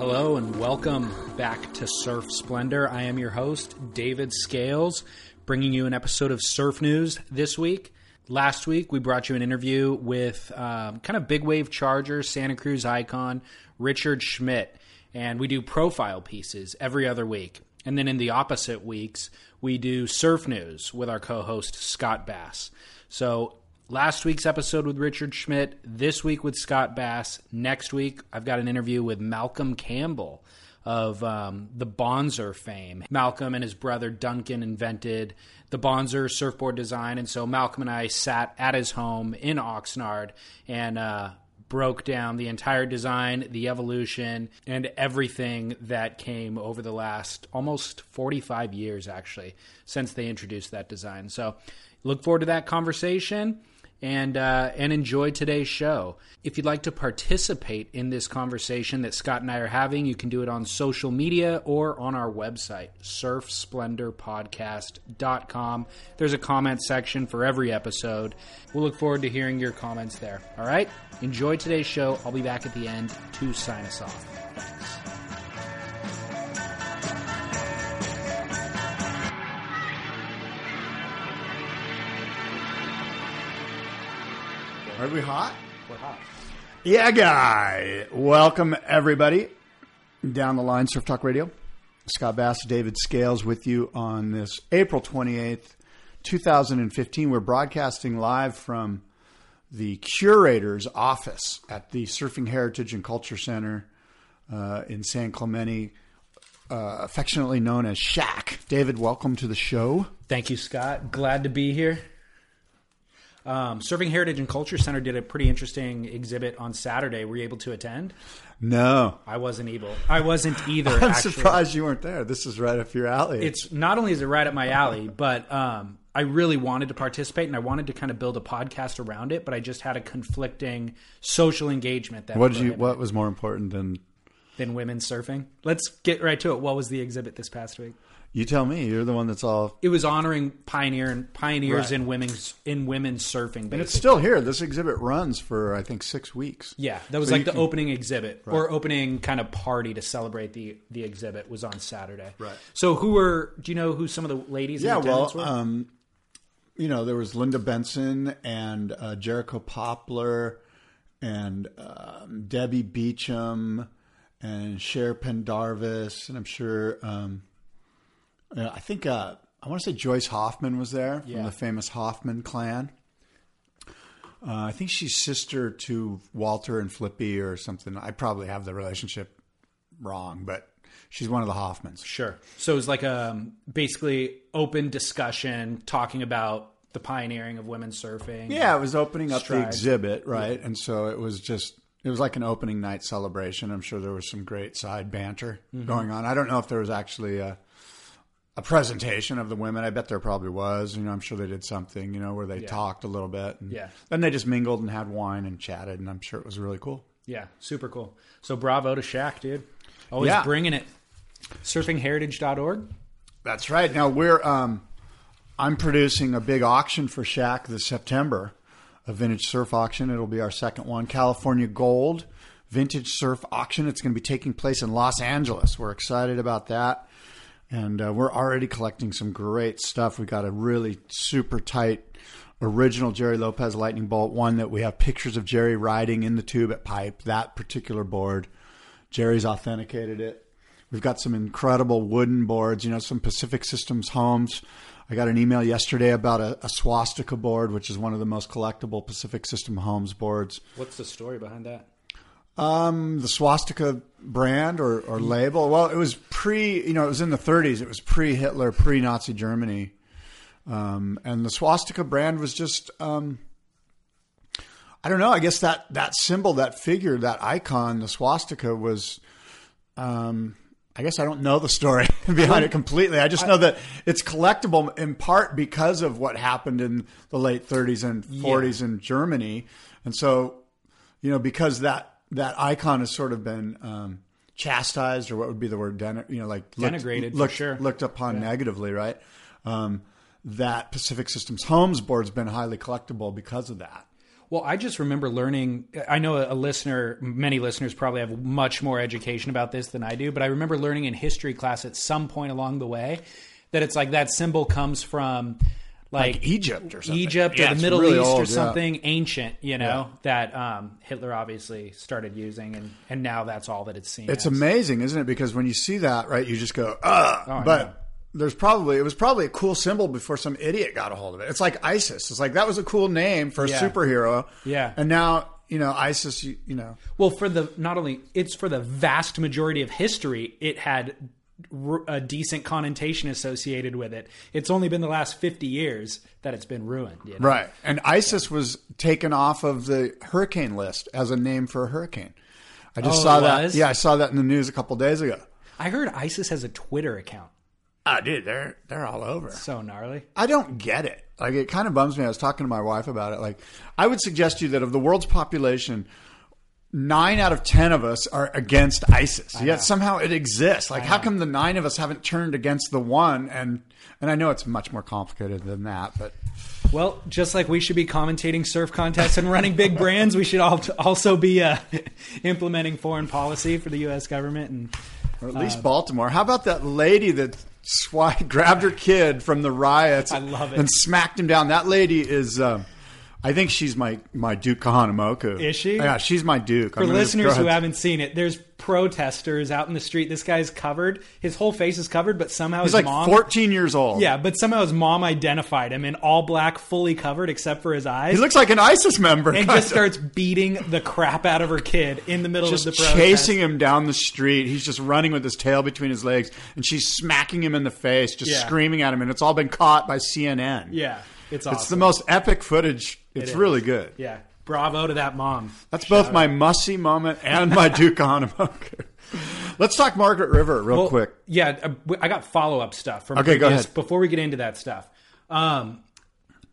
Hello and welcome back to Surf Splendor. I am your host, David Scales, bringing you an episode of Surf News this week. Last week, we brought you an interview with um, kind of big wave charger, Santa Cruz icon, Richard Schmidt. And we do profile pieces every other week. And then in the opposite weeks, we do surf news with our co host, Scott Bass. So last week's episode with Richard Schmidt, this week with Scott Bass. Next week, I've got an interview with Malcolm Campbell of um, the Bonzer fame. Malcolm and his brother Duncan invented the Bonzer surfboard design, and so Malcolm and I sat at his home in Oxnard and uh, broke down the entire design, the evolution, and everything that came over the last almost 45 years, actually, since they introduced that design. So look forward to that conversation and uh, and enjoy today's show. If you'd like to participate in this conversation that Scott and I are having, you can do it on social media or on our website, surfsplendorpodcast.com. There's a comment section for every episode. We'll look forward to hearing your comments there. All right? Enjoy today's show. I'll be back at the end to sign us off. Thanks. Are we hot? We're hot. Yeah, guy. Welcome everybody down the line, Surf Talk Radio. Scott Bass, David Scales with you on this April 28th, 2015. We're broadcasting live from the curator's office at the Surfing Heritage and Culture Center uh, in San Clemente, uh, affectionately known as Shack. David, welcome to the show. Thank you, Scott. Glad to be here. Um, Surfing Heritage and Culture Center did a pretty interesting exhibit on Saturday. Were you able to attend? No, I wasn't able. I wasn't either. I'm actually. surprised you weren't there. This is right up your alley. It's not only is it right up my alley, but um, I really wanted to participate and I wanted to kind of build a podcast around it. But I just had a conflicting social engagement that what did you? What was more important than than women surfing. Let's get right to it. What was the exhibit this past week? You tell me. You're the one that's all. It was honoring pioneer and pioneers Right. in women's in women's surfing. And it's still here. This exhibit runs for I think six weeks. Yeah, that was So like you the can- opening exhibit or opening kind of party to celebrate the the exhibit was on Saturday. Right. So who were? Do you know who some of the ladies? Yeah, in attendance well, were? um, you know, there was Linda Benson and uh, Jericho Poppler and um, Debbie Beacham and Cher Pendarvis, and I'm sure. Um, uh, I think uh, I want to say Joyce Hoffman was there Yeah. from the famous Hoffman clan. Uh, I think she's sister to Walter and Flippy or something. I probably have the relationship wrong, but she's one of the Hoffmans. Sure. So it was like a basically open discussion talking about the pioneering of women surfing. Yeah, it was opening up the exhibit, right? And so it was just it was like an opening night celebration. I'm sure there was some great side banter Mm-hmm. going on. I don't know if there was actually a a presentation of the women. I bet there probably was. You know, I'm sure they did something, you know, where they talked a little bit. And Yeah. Then they just mingled and had wine and chatted, and I'm sure it was really cool. Yeah, super cool. So bravo to Shaq, dude. Always Yeah. bringing it. Surfingheritage.org. That's right. Now we're um, I'm producing a big auction for Shaq this September, a vintage surf auction. It'll be our second one, California Gold Vintage Surf Auction. It's going to be taking place in Los Angeles. We're excited about that, and uh, we're already collecting some great stuff. We got a really super tight original Gerry Lopez Lightning Bolt one that we have pictures of Gerry riding in the tube at Pipe. That particular board, Gerry's authenticated it. We've got some incredible wooden boards, you know, some Pacific Systems homes. I got an email yesterday about a, a swastika board, which is one of the most collectible Pacific System homes boards. What's the story behind that? Um, the swastika brand or, or label. Well, it was pre, you know, it was in the 30s. It was pre Hitler, pre Nazi Germany. Um, and the swastika brand was just, um, I don't know. I guess that, that symbol, that figure, that icon, the swastika was, um, I guess I don't know the story behind it completely. I just know that it's collectible in part because of what happened in the late 30s and 40s in Germany. And so, you know, because that that icon has sort of been um, chastised, or what would be the word, den- you know, like looked- Denigrated, for looked, sure. looked upon negatively, right? Um, that Pacific Systems Homes board's been highly collectible because of that. Well, I just remember learning. I know a listener, many listeners probably have much more education about this than I do, but I remember learning in history class at some point along the way that it's like that symbol comes from like, Like Egypt or something. Egypt Yeah, or the Middle really East old, or yeah. something ancient, you know, that um, Hitler obviously started using, and, and now that's all that it's seen. It's as. amazing, isn't it? Because when you see that, right, you just go, ugh. Oh, I know. but there's probably it was probably a cool symbol before some idiot got a hold of it. It's like ISIS. It's like that was a cool name for a superhero. Yeah. And now you know ISIS. You, you know, Well, for the not only it's for the vast majority of history, it had r- a decent connotation associated with it. It's only been the last fifty years that it's been ruined. You know? right? And ISIS was taken off of the hurricane list as a name for a hurricane. I just Oh, saw that. Yeah, I saw that in the news a couple days ago. I heard ISIS has a Twitter account. Ah, dude, they're they're all over. So gnarly. I don't get it. Like it kind of bums me. I was talking to my wife about it. Like I would suggest to you that of the world's population, nine out of ten of us are against ISIS. Yet somehow it exists. Like how come the nine of us haven't turned against the one? And and I know it's much more complicated than that, but Well, just like we should be commentating surf contests and running big brands, we should al- also be uh, implementing foreign policy for the U.S. government. And or at least Baltimore. How about that lady that swi grabbed her kid from the riots? I love it. and smacked him down. That lady is. Um, I think she's my my Duke Kahanamoku. Is she? Yeah, she's my Duke. for listeners who haven't seen it, there's protesters out in the street. This guy's covered; his whole face is covered, but somehow He's his like mom. 14 years old. Yeah, but somehow his mom identified him in all black, fully covered except for his eyes. He looks like an ISIS member. and just of. starts beating the crap out of her kid in the middle just of the protest. chasing him down the street. He's just running with his tail between his legs, and she's smacking him in the face, just Yeah. screaming at him. And it's all been caught by CNN. Yeah, it's awesome. It's the most epic footage. It's is. really good. yeah, bravo to that mom. That's both my Must-See Moment and my Duke Kahanamoku. Let's talk Margaret River real Well, quick. Yeah, uh, I got follow up stuff from Okay, go previous- ahead. Before we get into that stuff, um,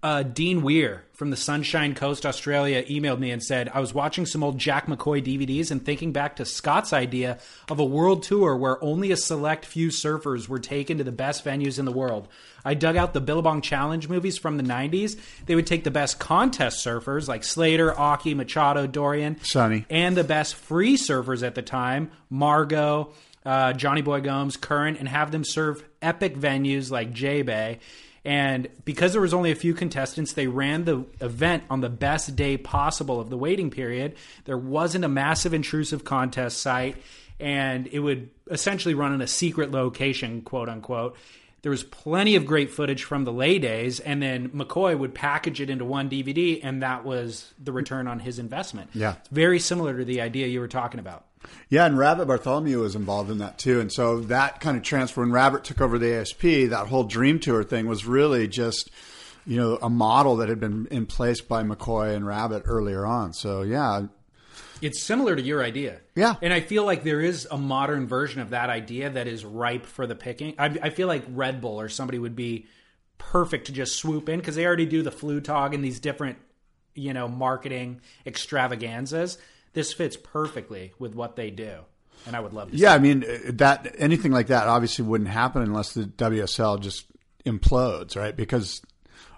uh, Dean Weir from the Sunshine Coast, Australia, emailed me and said, I was watching some old Jack McCoy DVDs and thinking back to Scott's idea of a world tour where only a select few surfers were taken to the best venues in the world. I dug out the Billabong Challenge movies from the 90s. They would take the best contest surfers like Slater, Occy, Machado, Dorian, Sonny. and the best free surfers at the time, Margo, uh, Johnny Boy Gomes, Curren, and have them serve epic venues like J Bay. And because there was only a few contestants, they ran the event on the best day possible of the waiting period. There wasn't a massive intrusive contest site, and it would essentially run in a secret location, quote unquote. There was plenty of great footage from the lay days, and then McCoy would package it into one DVD, and that was the return on his investment. Yeah. It's very similar to the idea you were talking about. Yeah, and Rabbit Bartholomew was involved in that too. And so that kind of transfer, when Rabbit took over the ASP, that whole Dream Tour thing was really just, you know, a model that had been in place by McCoy and Rabbit earlier on. So yeah, It's similar to your idea. Yeah. And I feel like there is a modern version of that idea that is ripe for the picking. I, I feel like Red Bull or somebody would be perfect to just swoop in because they already do the Flugtag and these different, you know, marketing extravaganzas. This fits perfectly with what they do. And I would love to yeah. I mean, that anything like that obviously wouldn't happen unless the WSL just implodes, right? Because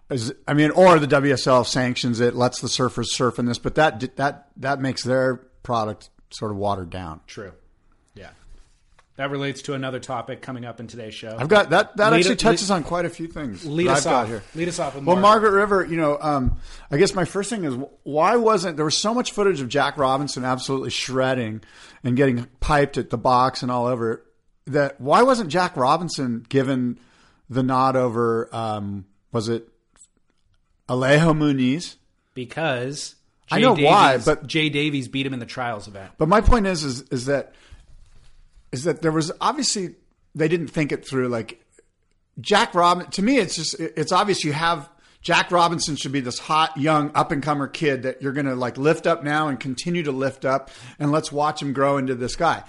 as, I mean, or the WSL sanctions it, lets the surfers surf in this, but that that that makes their product sort of watered down. True. That relates to another topic coming up in today's show. I've got that. That Lead- actually lead- touches on quite a few things. Lead us I've off. here. Lead us off with Well, Margaret. River, you know, um, I guess my first thing is why wasn't there was so much footage of Jack Robinson absolutely shredding and getting piped at the box and all over that why wasn't Jack Robinson given the nod over um, was it Alejo Muniz? because I Jay know why, but- Jay Davies beat him in the trials event. But my point is, is, is that, is that there was obviously they didn't think it through. Like Jack Robin, to me, it's just it's obvious you have Jack Robinson should be this hot young up and comer kid that you're going to like lift up now and continue to lift up, and let's watch him grow into this guy.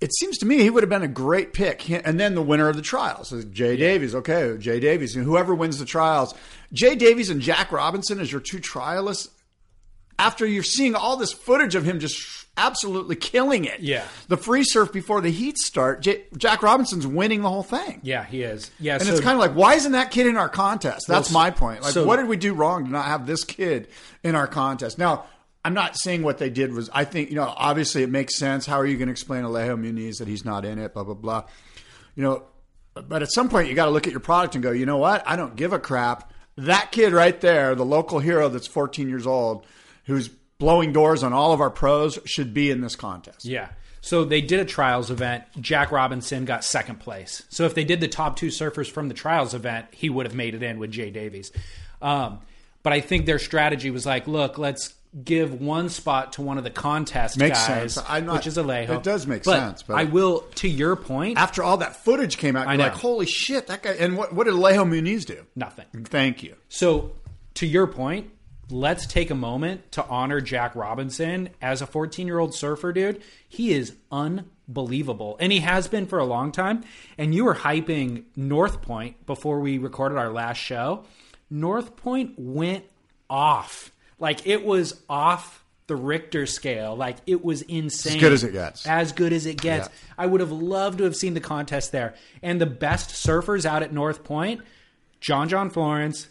It seems to me he would have been a great pick. And then the winner of the trials is Jay Davies. Okay, Jay Davies. And whoever wins the trials, Jay Davies and Jack Robinson as your two trialists after you're seeing all this footage of him just absolutely killing it. Yeah. The free surf before the heats start, J- Jack Robinson's winning the whole thing. Yeah, he is. Yeah, And so it's kind of like, why isn't that kid in our contest? That's Well, my point. Like, so- what did we do wrong to not have this kid in our contest? Now, I'm not saying what they did was, I think, you know, obviously it makes sense. How are you going to explain Alejo Muniz that he's not in it, blah, blah, blah. You know, but at some point you got to look at your product and go, you know what? I don't give a crap. That kid right there, the local hero that's 14 years old, who's blowing doors on all of our pros, should be in this contest. Yeah. So they did a trials event. Jack Robinson got second place. So if they did the top two surfers from the trials event, he would have made it in with Jay Davies. Um, but I think their strategy was like, look, let's give one spot to one of the contest Makes guys, sense. Not- which is Alejo. it does make But sense, but- I will, to your point, After all that footage came out, you're know. like, holy shit, that guy. And what, what did Alejo Muniz do? nothing. Thank you. So, to your point, let's take a moment to honor Jack Robinson as a 14 year old surfer, dude. He is unbelievable. And he has been for a long time. And you were hyping North Point before we recorded our last show. North Point went off. Like, it was off the Richter scale. Like, it was insane. As good as it gets. As good as it gets. Yeah. I would have loved to have seen the contest there. And the best surfers out at North Point, John John Florence,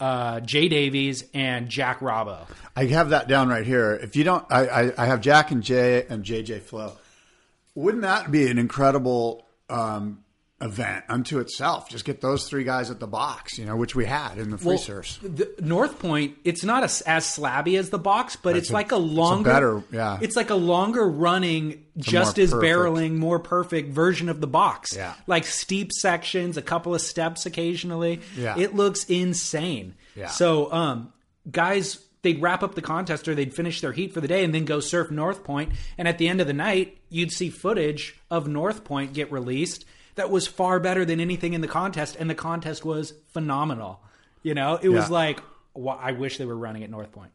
uh, Jay Davies, and Jack Robbo. I have that down right here. If you don't, I, I, I have Jack and Jay and JJ Flow. Wouldn't that be an incredible um, event unto itself? Just get those three guys at the box, you know, which we had in the free surfs. The North Point, it's not as, as slabby as the box, but it's a- like a it's a longer, better- yeah. It's like a longer running, just as perfect. barreling, more perfect version of the box. Yeah. like steep sections, a couple of steps occasionally. Yeah. it looks insane. Yeah. So, um, guys. They'd wrap up the contest or they'd finish their heat for the day and then go surf North Point. And at the end of the night, you'd see footage of North Point get released that was far better than anything in the contest. And the contest was phenomenal. You know, it was like, wa- I wish they were running at North Point.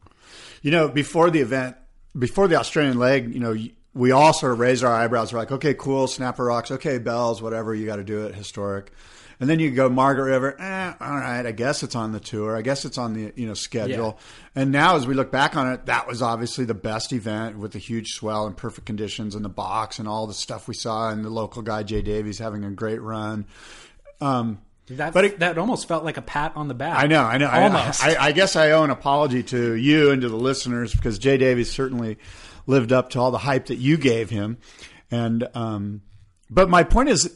You know, before the event, before the Australian leg, you know, we all sort of raised our eyebrows. We're like, okay, cool, Snapper Rocks, okay, Bells, whatever, you got to do it, historic. And then you go Margaret River, eh, all right, I guess it's on the tour. I guess it's on the you know schedule. And now, as we look back on it, that was obviously the best event with the huge swell and perfect conditions and the box and all the stuff we saw, and the local guy Jay Davies having a great run. Um, That, But it- that almost felt like a pat on the back. I know, I know. I- Almost. I, I guess I owe an apology to you and to the listeners because Jay Davies certainly lived up to all the hype that you gave him. And um, but my point is,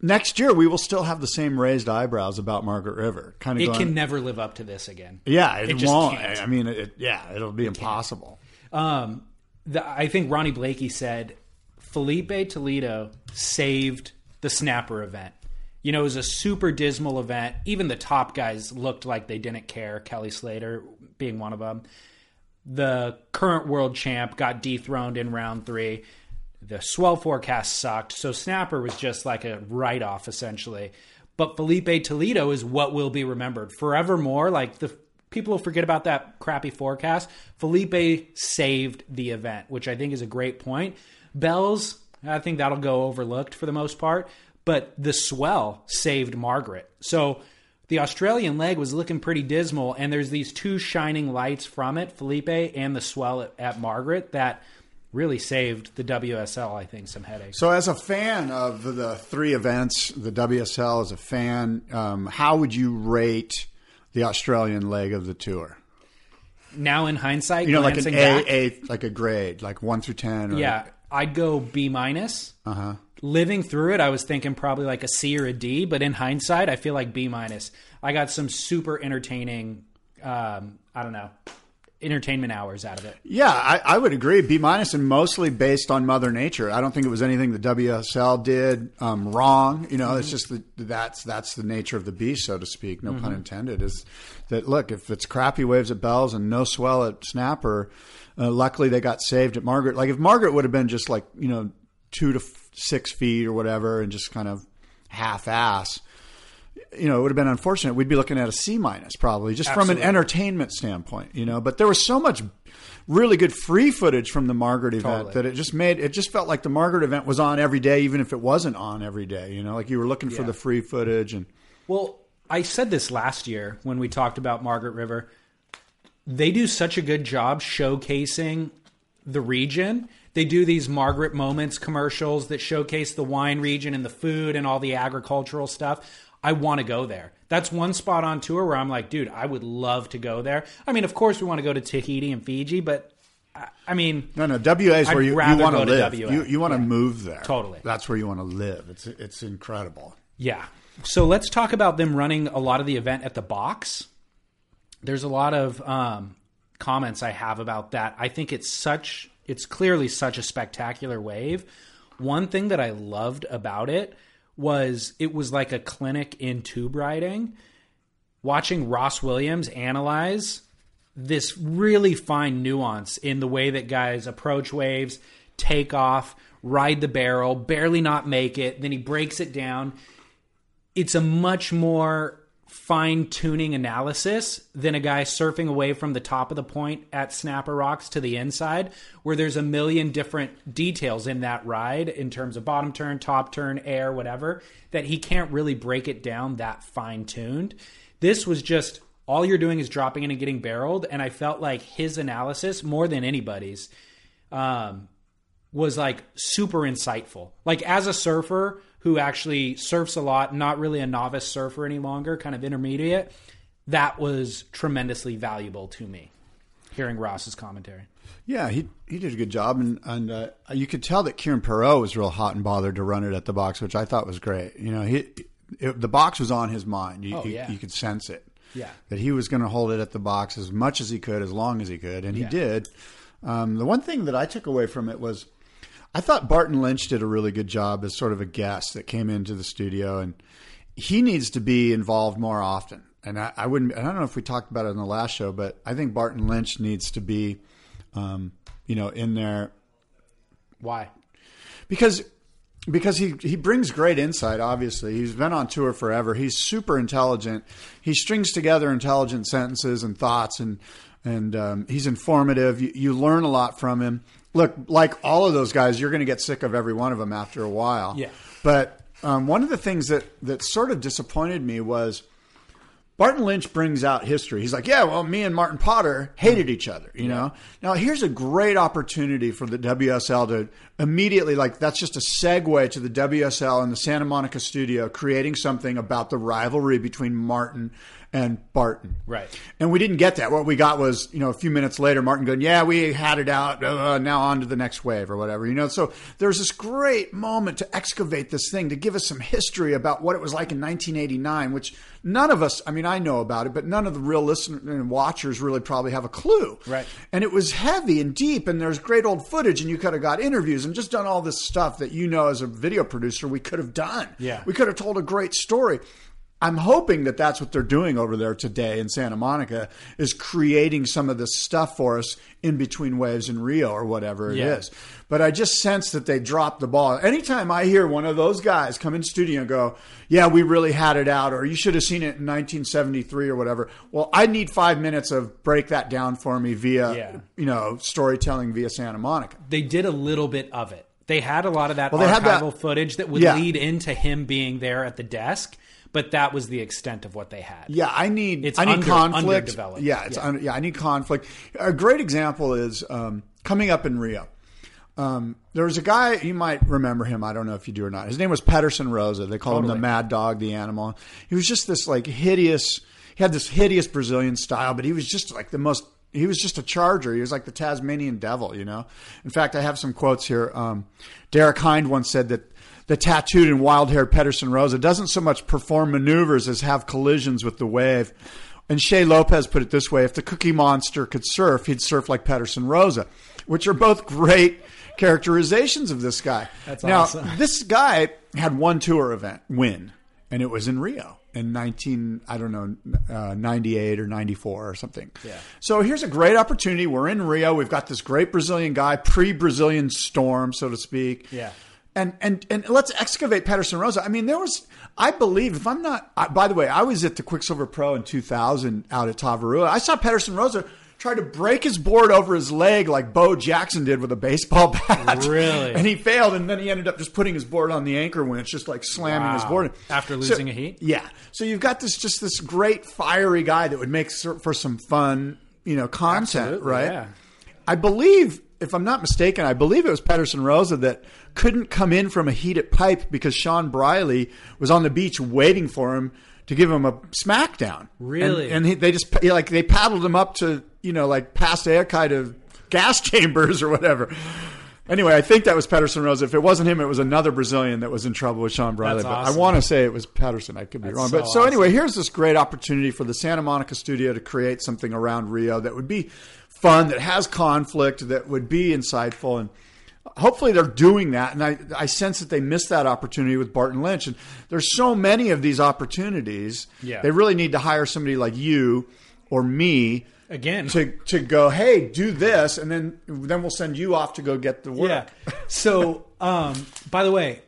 next year we will still have the same raised eyebrows about Margaret River. Kind of it going, can never live up to this again. yeah, it, it won't. can't. I mean, it, yeah, it'll be impossible. Um, the, I think Ronnie Blakey said Filipe Toledo saved the snapper event. You know, it was a super dismal event. Even the top guys looked like they didn't care. Kelly Slater being one of them. The current world champ got dethroned in round three. The swell forecast sucked. So snapper was just like a write off essentially. But Filipe Toledo is what will be remembered forevermore. Like the people will forget about that crappy forecast. Filipe saved the event, which I think is a great point. Bells, I think that'll go overlooked for the most part. But the swell saved Margaret. So the Australian leg was looking pretty dismal, and there's these two shining lights from it, Filipe and the swell at, at Margaret, that really saved the WSL, I think, some headaches. So, as a fan of the three events, the WSL, as a fan, um, how would you rate the Australian leg of the tour? Now in hindsight, You know, like an glancing A, back, A, like a grade, like one through ten. Or, yeah, I'd go B minus. Uh-huh. Living through it, I was thinking probably like a C or a D, but in hindsight, I feel like B minus. I got some super entertaining, um, I don't know, entertainment hours out of it. Yeah, I, I would agree. B minus, and mostly based on Mother Nature. I don't think it was anything the WSL did um, wrong. You know, it's just that that's that's the nature of the beast, so to speak. No pun intended. Is that look if it's crappy waves at Bells and no swell at Snapper. Uh, luckily, they got saved at Margaret. Like if Margaret would have been just like you know two to f- six feet or whatever, and just kind of half ass. You know, it would have been unfortunate. We'd be looking at a C minus probably, just from an entertainment standpoint. You know, but there was so much really good free footage from the Margaret event Totally. that it just made it just felt like the Margaret event was on every day, even if it wasn't on every day. You know, like you were looking for the free footage and Well, I said this last year when we talked about Margaret River. They do such a good job showcasing the region. They do these Margaret Moments commercials that showcase the wine region and the food and all the agricultural stuff. I want to go there. That's one spot on tour where I'm like, dude, I would love to go there. I mean, of course, we want to go to Tahiti and Fiji, but I, I mean, No, no. WA is where you, you want to live. You, you want to Yeah. move there. Totally. That's where you want to live. It's it's incredible. Yeah. So let's talk about them running a lot of the event at the box. There's a lot of um, comments I have about that. I think it's such, it's clearly such a spectacular wave. One thing that I loved about it was it was like a clinic in tube riding. Watching Ross Williams analyze this really fine nuance in the way that guys approach waves, take off, ride the barrel, barely not make it, then he breaks it down. It's a much more fine tuning analysis than a guy surfing away from the top of the point at Snapper Rocks to the inside, where there's a million different details in that ride in terms of bottom turn, top turn, air, whatever, that he can't really break it down that fine tuned. This was just all you're doing is dropping in and getting barreled, and I felt like his analysis more than anybody's um, was like super insightful. Like as a surfer who actually surfs a lot, not really a novice surfer any longer, kind of intermediate, that was tremendously valuable to me. Hearing Ross's commentary. Yeah, he he did a good job, and and uh, you could tell that Kieren Perrow was real hot and bothered to run it at the box, which I thought was great. You know, he it, the box was on his mind. You, Oh, you, yeah. you could sense it. Yeah. that he was going to hold it at the box as much as he could, as long as he could, and Yeah. he did. Um, the one thing that I took away from it was, I thought Barton Lynch did a really good job as sort of a guest that came into the studio, and he needs to be involved more often. And I, I wouldn't. I don't know if we talked about it in the last show, but I think Barton Lynch needs to be, um, you know, in there Why? because because he he brings great insight. Obviously, he's been on tour forever. He's super intelligent. He strings together intelligent sentences and thoughts, and and um, he's informative. You, you learn a lot from him. Look, like all of those guys, you're going to get sick of every one of them after a while. Yeah. But um, one of the things that that sort of disappointed me was. Barton Lynch brings out history. He's like, yeah, well, me and Martin Potter hated each other, you know? Now, here's a great opportunity for the WSL to immediately, like, that's just a segue to the WSL and the Santa Monica studio creating something about the rivalry between Martin and Barton. Right. And we didn't get that. What we got was, you know, a few minutes later, Martin going, yeah, we had it out. Uh, now on to the next wave or whatever, you know? So there's this great moment to excavate this thing, to give us some history about what it was like in 1989, which none of us, I mean, I know about it, but none of the real listeners and watchers really probably have a clue. Right. And it was heavy and deep, and there's great old footage, and you could have got interviews and just done all this stuff that you know as a video producer we could have done. Yeah. We could have told a great story. I'm hoping that that's what they're doing over there today in Santa Monica is creating some of this stuff for us in between waves in Rio or whatever it is. Yeah. But I just sense that they dropped the ball. Anytime I hear one of those guys come in studio and go, "Yeah, we really had it out," or "You should have seen it in 1973" or whatever. Well, I need five minutes of break that down for me via, Yeah. you know, storytelling via Santa Monica. They did a little bit of it. They had a lot of that Well, they that- archival footage that would Yeah. lead into him being there at the desk, but that was the extent of what they had. Yeah, I need It's I need under- conflict. underdeveloped. Yeah, it's Yeah. un- yeah, I need conflict. A great example is um, coming up in Rio. Um, there was a guy you might remember him. I don't know if you do or not. His name was Peterson Rosa. They call him the Mad Dog, the animal. He was just this like hideous. He had this hideous Brazilian style, but he was just like the most. He was just a charger. He was like the Tasmanian devil, you know. In fact, I have some quotes here. Um, Derek Hynd once said that the tattooed and wild-haired Peterson Rosa doesn't so much perform maneuvers as have collisions with the wave. And Shea Lopez put it this way: If the Cookie Monster could surf, he'd surf like Peterson Rosa, which are both great characterizations of this guy. That's now, awesome. this guy had one tour event win, and it was in Rio in 19, I don't know, uh, 98 or 94 or something. Yeah. So here's a great opportunity. We're in Rio. We've got this great Brazilian guy, pre-Brazilian storm, so to speak. Yeah. And, and and let's excavate Peterson Rosa. I mean, there was, I believe, if I'm not, I, by the way, I was at the Quiksilver Pro in 2000 out at Tavarua. I saw Peterson Rosa try to break his board over his leg like Bo Jackson did with a baseball bat. Really? And he failed, and then he ended up just putting his board on the anchor winch, just like slamming his board. After So- losing a heat? yeah. So you've got this just this great fiery guy that would make for for some fun, you know, content, Absolutely, right? yeah. I believe if I'm not mistaken, I believe it was Peterson Rosa that couldn't come in from a heated pipe because Shawn Briley was on the beach waiting for him to give him a smackdown. Really? And, and he, they just like they paddled him up to you know like past air kind of gas chambers or whatever. Anyway, I think that was Peterson Rosa. If it wasn't him, it was another Brazilian that was in trouble with Shawn Briley. That's but. I want to say it was Peterson. I could be wrong. so But so awesome. anyway, here's this great opportunity for the Santa Monica studio to create something around Rio that would be fun, that has conflict, that would be insightful, and hopefully they're doing that. And I, I sense that they missed that opportunity with Barton Lynch. And there's so many of these opportunities. Yeah. They really need to hire somebody like you or me Again. to to go, hey, do this, and then then we'll send you off to go get the work. Yeah. So, um, by the way,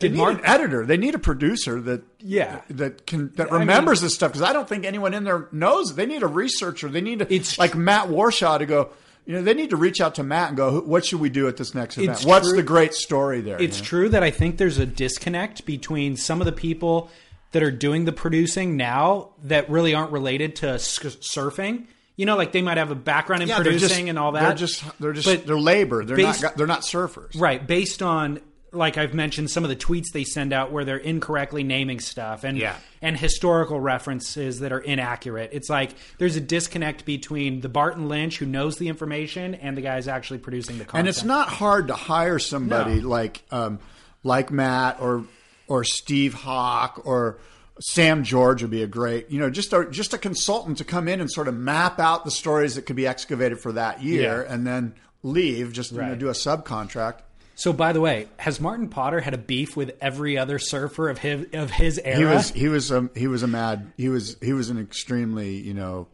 They need Mark? an editor. They need a producer that Yeah. that can that I remembers this stuff because I don't think anyone in there knows. They need a researcher. They need a, It's like Matt Warshaw to go. You know, they need to reach out to Matt and go, "What should we do at this next event? What's true- the great story there?" It's you know? true that I think there's a disconnect between some of the people that are doing the producing now that really aren't related to s- surfing. You know, like they might have a background in Yeah, producing just- and all that. They're just they're just But they're labor. They're based- not they're not surfers. right based on like I've mentioned some of the tweets they send out where they're incorrectly naming stuff and Yeah. and historical references that are inaccurate. It's like there's a disconnect between the Barton Lynch who knows the information and the guys actually producing the content. And it's not hard to hire somebody No. like um, like Matt or or Steve Hawk or Sam George would be a great, you know, just a, just a consultant to come in and sort of map out the stories that could be excavated for that year, Yeah. and then leave. Just you know, do a subcontract. So, by the way, has Martin Potter had a beef with every other surfer of his of his era? He was he was a he was a mad he was he was an extremely you know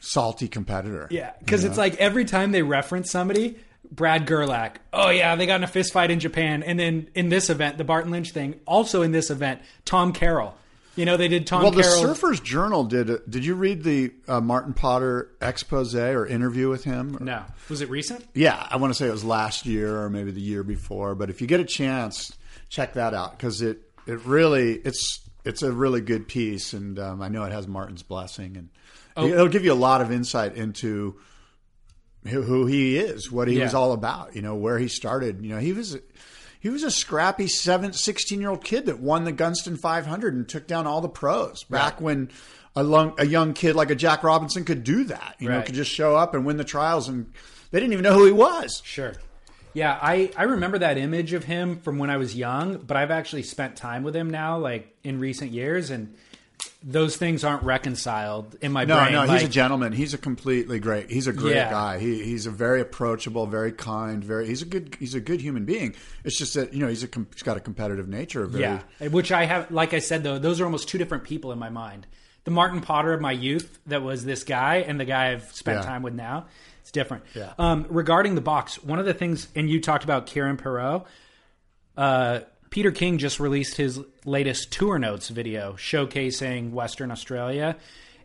salty competitor. yeah, because it's like every time they reference somebody, Brad Gerlach. Oh yeah, they got in a fist fight in Japan, and then in this event, the Barton Lynch thing. Also in this event, Tom Carroll. You know, they did Tom Well, the Carroll. Surfers Journal did. A, did you read the uh, Martin Potter expose or interview with him? no, was it recent? Yeah, I want to say it was last year or maybe the year before. But if you get a chance, check that out because it it really it's it's a really good piece, and um, I know it has Martin's blessing, and Oh. it'll give you a lot of insight into who, who he is, what he Yeah. was all about. You know, where he started. You know, he was. He was a scrappy seven, 16 year old kid that won the Gunston 500 and took down all the pros back when a, long, a young kid like a Jack Robinson could do that. You know, could just show up and win the trials, and they didn't even know who he was. Sure. Yeah, I, I remember that image of him from when I was young, but I've actually spent time with him now, like in recent years, and those things aren't reconciled in my No, brain. no, no, he's Like, a gentleman. He's a completely great. He's a great Yeah. guy. He, he's a very approachable, very kind, very. He's a good. He's a good human being. It's just that you know he's a he's got a competitive nature. Very, Yeah, which I have, like I said though, those are almost two different people in my mind. The Martin Potter of my youth, that was this guy, and the guy I've spent Yeah. time with now, it's different. Yeah. Um, regarding the box, one of the things, and you talked about Kieren Perrow. Uh, Peter King just released his latest tour notes video showcasing Western Australia,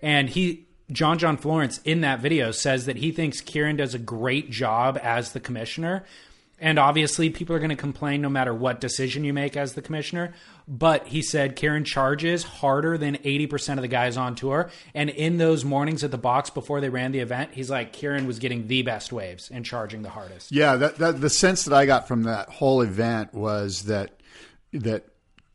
and he. John John Florence in that video says that he thinks Kieren does a great job as the commissioner. And obviously, people are going to complain no matter what decision you make as the commissioner. But he said Kieren charges harder than 80% of the guys on tour. And in those mornings at the box before they ran the event, he's like, Kieren was getting the best waves and charging the hardest. Yeah, that, that the sense that I got from that whole event was that that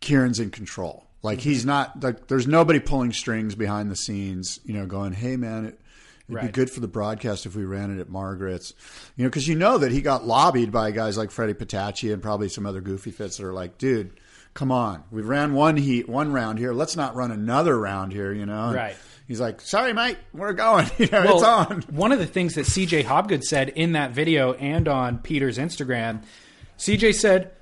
Kieren's in control. Like Mm-hmm. he's not like there's nobody pulling strings behind the scenes, you know, going, "Hey man, it, it'd be good for the broadcast if we ran it at Margaret's." You know, cuz you know that he got lobbied by guys like Freddie Patacchia and probably some other goofy fits that are like, "Dude, come on. We ran one heat, one round here. Let's not run another round here, you know?" And Right. He's like, "Sorry, mate. We're going." You know, Well, it's on. One of the things that CJ Hobgood said in that video and on Peter's Instagram, CJ said,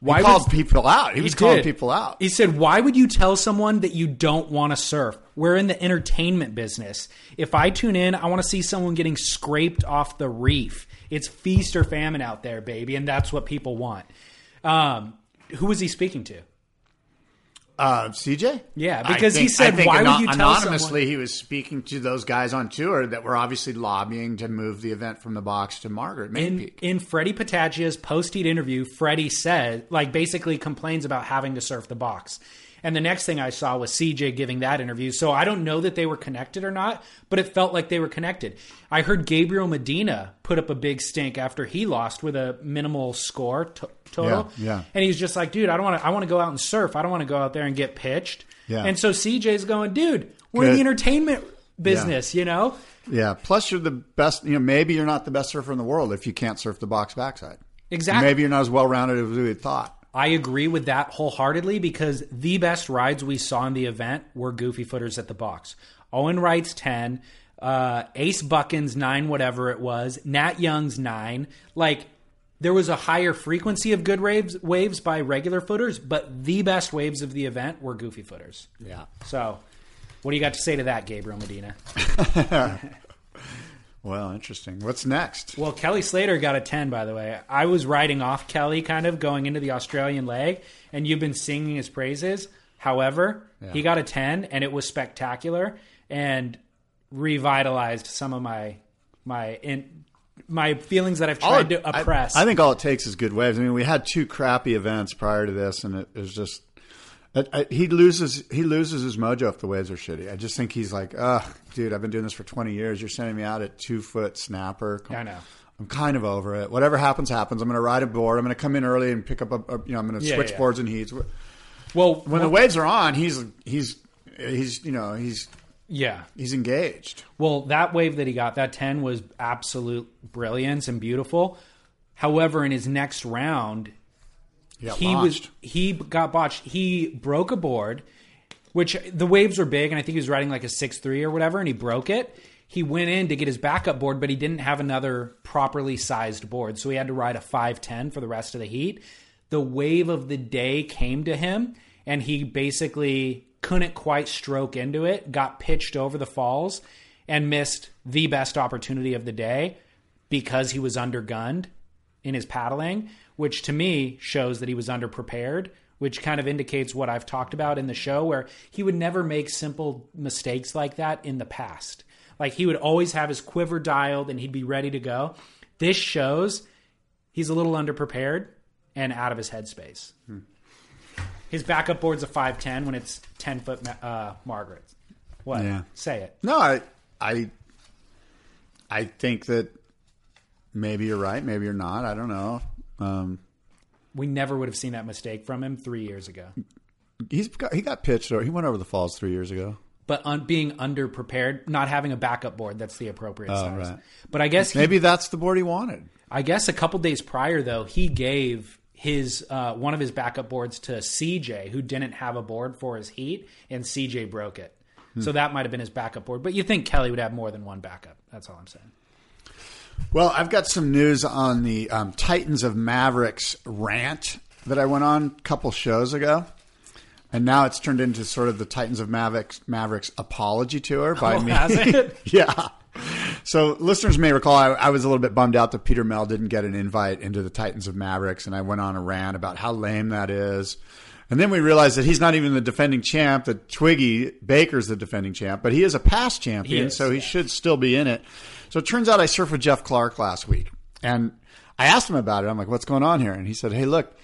"Why He would called people out. He was calling people out. He said, "Why would you tell someone that you don't want to surf? We're in the entertainment business. If I tune in, I want to see someone getting scraped off the reef. It's feast or famine out there, baby, and that's what people want." Um, who was he speaking to? Uh, CJ? Yeah, because he said, "Why would you tell anonymously?" someone-" He was speaking to those guys on tour that were obviously lobbying to move the event from the box to Margaret in in Freddie Patacchia's post heat interview, Freddie said, like, basically complains about having to surf the box. And the next thing I saw was CJ giving that interview. So I don't know that they were connected or not, but it felt like they were connected. I heard Gabriel Medina put up a big stink after he lost with a minimal score to- total. Yeah, yeah. And he's just like, dude, I don't want to. I want to go out and surf. I don't want to go out there and get pitched. Yeah. And so CJ's going, dude, we're in the entertainment business, you know. Yeah. Plus, you're the best. You know, maybe you're not the best surfer in the world if you can't surf the box backside. Exactly. Maybe you're not as well rounded as we had thought. I agree with that wholeheartedly because the best rides we saw in the event were goofy footers at the box. Owen Wright's 10, uh, Ace Buchan's 9, whatever it was, Nat Young's 9. Like, there was a higher frequency of good waves, waves by regular footers, but the best waves of the event were goofy footers. Yeah. So, what do you got to say to that, Gabriel Medina? Well, interesting. What's next? Well, Kelly Slater got a 10, by the way. I was riding off Kelly kind of going into the Australian leg, and you've been singing his praises. However, he got a 10, and it was spectacular and revitalized some of my my in, my feelings that I've tried to oppress. I, think all it takes is good waves. I mean, we had two crappy events prior to this, and it was just I, I, he loses he loses his mojo if the waves are shitty. I just think he's like, ugh, dude, I've been doing this for twenty years. You're sending me out at two foot snapper. I know. I'm kind of over it. Whatever happens, happens. I'm going to ride a board. I'm going to come in early and pick up a, a you know, I'm going to Yeah, switch yeah. boards and heats. well, When the waves are on, he's he's he's you know he's yeah. he's engaged. Well, that wave that he got, that 10 was absolute brilliance and beautiful. However, in his next round, He, got he was he got botched. He broke a board, which the waves were big, and I think he was riding like a six three or whatever, and he broke it. He went in to get his backup board, but he didn't have another properly sized board, so he had to ride a five ten for the rest of the heat. The wave of the day came to him, and he basically couldn't quite stroke into it. Got pitched over the falls, and missed the best opportunity of the day because he was undergunned in his paddling, which to me shows that he was underprepared, which kind of indicates what I've talked about in the show, where he would never make simple mistakes like that in the past. Like he would always have his quiver dialed and he'd be ready to go. This shows he's a little underprepared and out of his headspace. His backup board's a 5'10 when it's 10 foot uh, Margaret. What? Yeah. Say it. No, I, I, I think that maybe you're right. Maybe you're not. I don't know. Um, We never would have seen that mistake from him three years ago. he's got, he got pitched. Or he went over the falls three years ago. but un- being underprepared, not having a backup board that's the appropriate size. Oh, right. But I guess he, Maybe that's the board he wanted. I guess a couple days prior though, he gave his uh, one of his backup boards to CJ, who didn't have a board for his heat, and CJ broke it. Hmm. So that might have been his backup board. But you think Kelly would have more than one backup? That's all I'm saying. Well, I've got some news on the um, Titans of Mavericks rant that I went on a couple shows ago. And now it's turned into sort of the Titans of Mavericks, Mavericks apology tour by Oh, me. yeah. So listeners may recall I, I was a little bit bummed out that Peter Mel didn't get an invite into the Titans of Mavericks, and I went on a rant about how lame that is. And then we realized that he's not even the defending champ. That Twiggy Baker's the defending champ, but he is a past champion, is, so he yeah. should still be in it. So it turns out I surfed with Jeff Clark last week, and I asked him about it. I'm like, "What's going on here?" And he said, "Hey, look."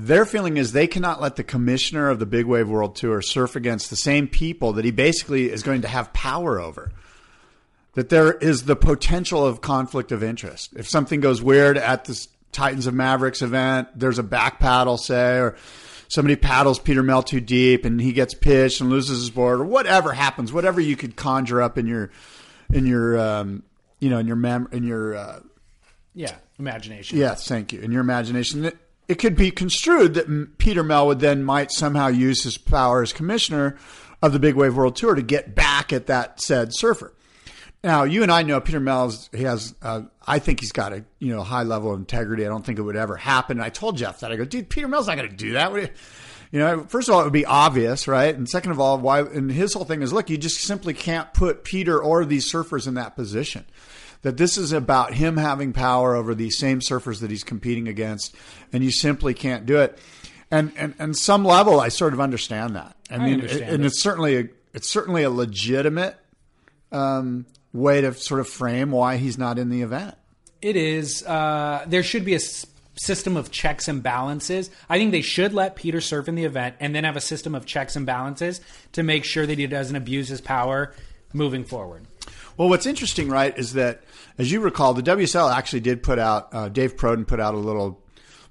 Their feeling is they cannot let the commissioner of the Big Wave World Tour surf against the same people that he basically is going to have power over that there is the potential of conflict of interest. If something goes weird at this Titans of Mavericks event, there's a back paddle, say, or somebody paddles Peter Mel too deep and he gets pitched and loses his board, or whatever happens, whatever you could conjure up in your, in your, um, you know, in your mem, in your, uh, Yeah, imagination. Yes, thank you. In your imagination, it, it could be construed that Peter Mel would then might somehow use his power as commissioner of the Big Wave World Tour to get back at that said surfer. Now, you and I know Peter Mel's. He has. Uh, I think he's got a you know high level of integrity. I don't think it would ever happen. And I told Jeff that. I go, dude, Peter Mel's not going to do that. You, know, first of all, it would be obvious, right? And second of all, why? And his whole thing is, look, you just simply can't put Peter or these surfers in that position that this is about him having power over these same surfers that he's competing against, and you simply can't do it. And and and some level, I sort of understand that. I mean, understand and it's certainly a it's certainly a legitimate um, way to sort of frame why he's not in the event. It is. Uh, there should be a s- system of checks and balances. I think they should let Peter surf in the event and then have a system of checks and balances to make sure that he doesn't abuse his power moving forward. Well, what's interesting, right, is that as you recall, the WSL actually did put out. Uh, Dave Prodan put out a little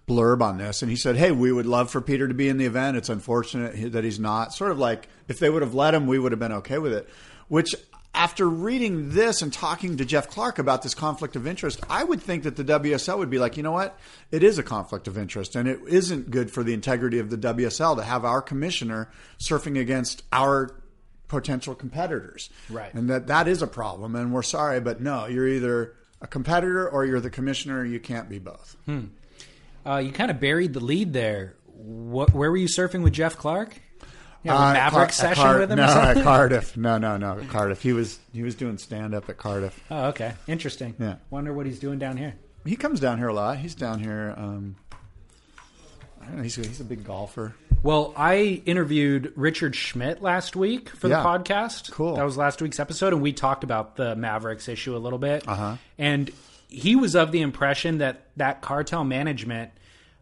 blurb on this, and he said, "Hey, we would love for Peter to be in the event. It's unfortunate that he's not. Sort of like if they would have let him, we would have been okay with it." Which after reading this and talking to Jeff Clark about this conflict of interest, I would think that the WSL would be like, you know what? It is a conflict of interest, and it isn't good for the integrity of the WSL to have our commissioner surfing against our potential competitors. Right. And that that is a problem, and we're sorry, but no, you're either a competitor or you're the commissioner. You can't be both. Uh, you kind of buried the lead there. What, where were you surfing with Jeff Clark? A Uh, Maverick Car- session Car- with him? No, at? Cardiff. No, no, no, Cardiff. He was he was doing stand up at Cardiff. Oh, okay. Interesting. Yeah. Wonder what he's doing down here. He comes down here a lot. He's down here. Um, I don't know. He's he's a big golfer. Well, I interviewed Richard Schmidt last week for the podcast. Cool. That was last week's episode, and we talked about the Mavericks issue a little bit. Uh-huh. And he was of the impression that that cartel management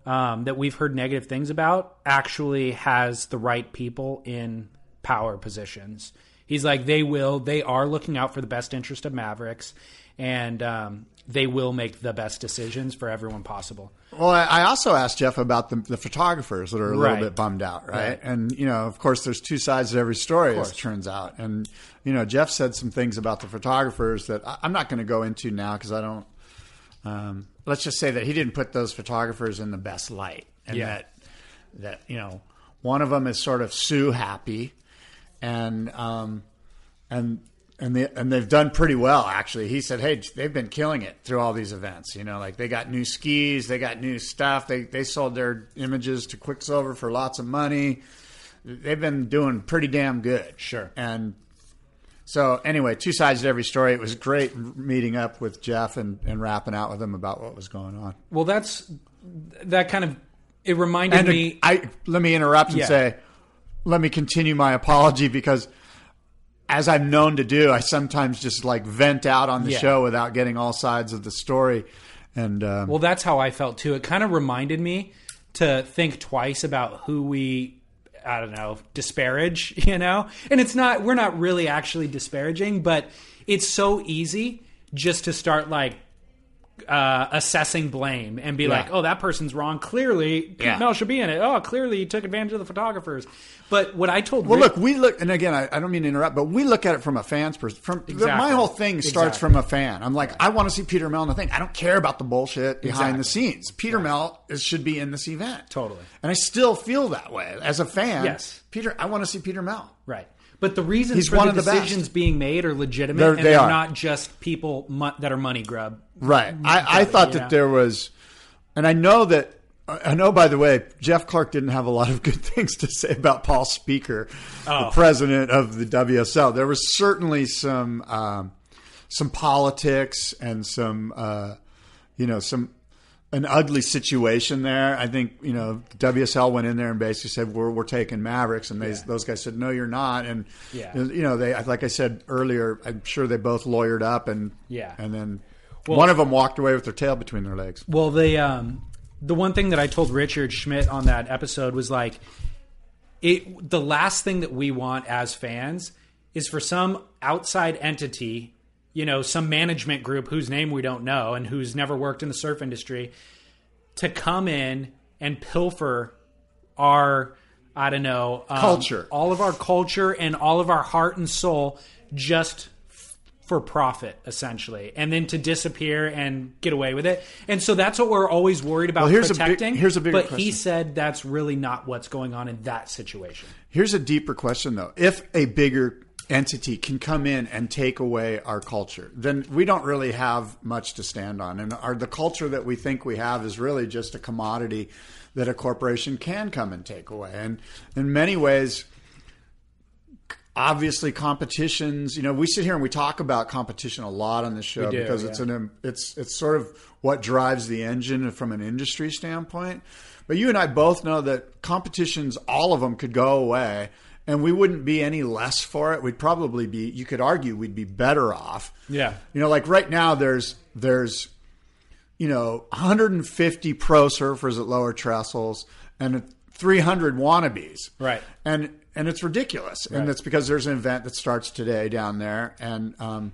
um, that we've heard negative things about actually has the right people in power positions. He's like, they will, they are looking out for the best interest of Mavericks, and um, they will make the best decisions for everyone possible. Well, I, also asked Jeff about the, the photographers that are a Right. little bit bummed out, right? Right. And you know, of course, there's two sides to every story, as it turns out. And you know, Jeff said some things about the photographers that I, I'm not going to go into now because I don't. Um, let's just say that he didn't put those photographers in the best light, and Yeah. that that you know, one of them is sort of Sue happy, and um, and and they and they've done pretty well actually. He said, "Hey, they've been killing it through all these events. You know, like they got new skis, they got new stuff. They they sold their images to Quiksilver for lots of money. They've been doing pretty damn good. Sure. And so anyway, two sides to every story. It was great meeting up with Jeff and, and rapping out with him about what was going on. Well, that's that kind of it reminded And me. I let me interrupt and Yeah. say, let me continue my apology because as I'm known to do, I sometimes just like vent out on the Yeah. show without getting all sides of the story. And um, Well, that's how I felt too. It kind of reminded me to think twice about who we, I don't know, disparage, you know? And it's not, we're not really actually disparaging, but it's so easy just to start like, uh, assessing blame and be like, oh, that person's wrong. Clearly, Pete Yeah. Mel should be in it. Oh, clearly he took advantage of the photographers. But what I told well, Rick- look, we look, and again, I, I don't mean to interrupt, but we look at it from a fan's perspective. From the- my whole thing starts Exactly. from a fan. I'm like, I want to see Peter Mel in the thing. I don't care about the bullshit behind the scenes. Peter Mel is, should be in this event, Totally. And I still feel that way as a fan. Yes. Peter, I want to see Peter Mel. Right. But the reasons He's for one the of the best. decisions being made are legitimate, They're- and they they're are. not just people mo- that are money grub. Right. I, I thought that know? there was, and I know that. I know, by the way, Jeff Clark didn't have a lot of good things to say about Paul Speaker, the Oh. president of the WSL. There was certainly some um, some politics and some, uh, you know, some an ugly situation there. I think you know WSL went in there and basically said we're we're taking Mavericks, and they, Yeah. those guys said no, you're not. And Yeah. you know they like I said earlier, I'm sure they both lawyered up and Yeah. and then Well- one of them walked away with their tail between their legs. Well, the um, the one thing that I told Richard Schmidt on that episode was like, it. The last thing that we want as fans is for some outside entity, you know, some management group whose name we don't know and who's never worked in the surf industry, to come in and pilfer our, I don't know, um, Culture. all of our culture and all of our heart and soul, just for profit essentially and then to disappear and get away with it and so that's what we're always worried about Well, here's a big- protecting here's a bigger but he said that's really not what's going on in that situation Here's a deeper question though. If a bigger entity can come in and take away our culture, then we don't really have much to stand on. And our the culture that we think we have is really just a commodity that a corporation can come and take away. And in many ways obviously competitions you know we sit here and we talk about competition a lot on this show do, because it's yeah. an it's it's sort of what drives the engine from an industry standpoint but you and I both know that competitions all of them could go away and we wouldn't be any less for it we'd probably be you could argue we'd be better off Yeah. you know like right now there's there's you know, 150 pro surfers at lower trestles and 300 wannabes. Right. And and it's ridiculous. And it's because there's an event that starts today down there and um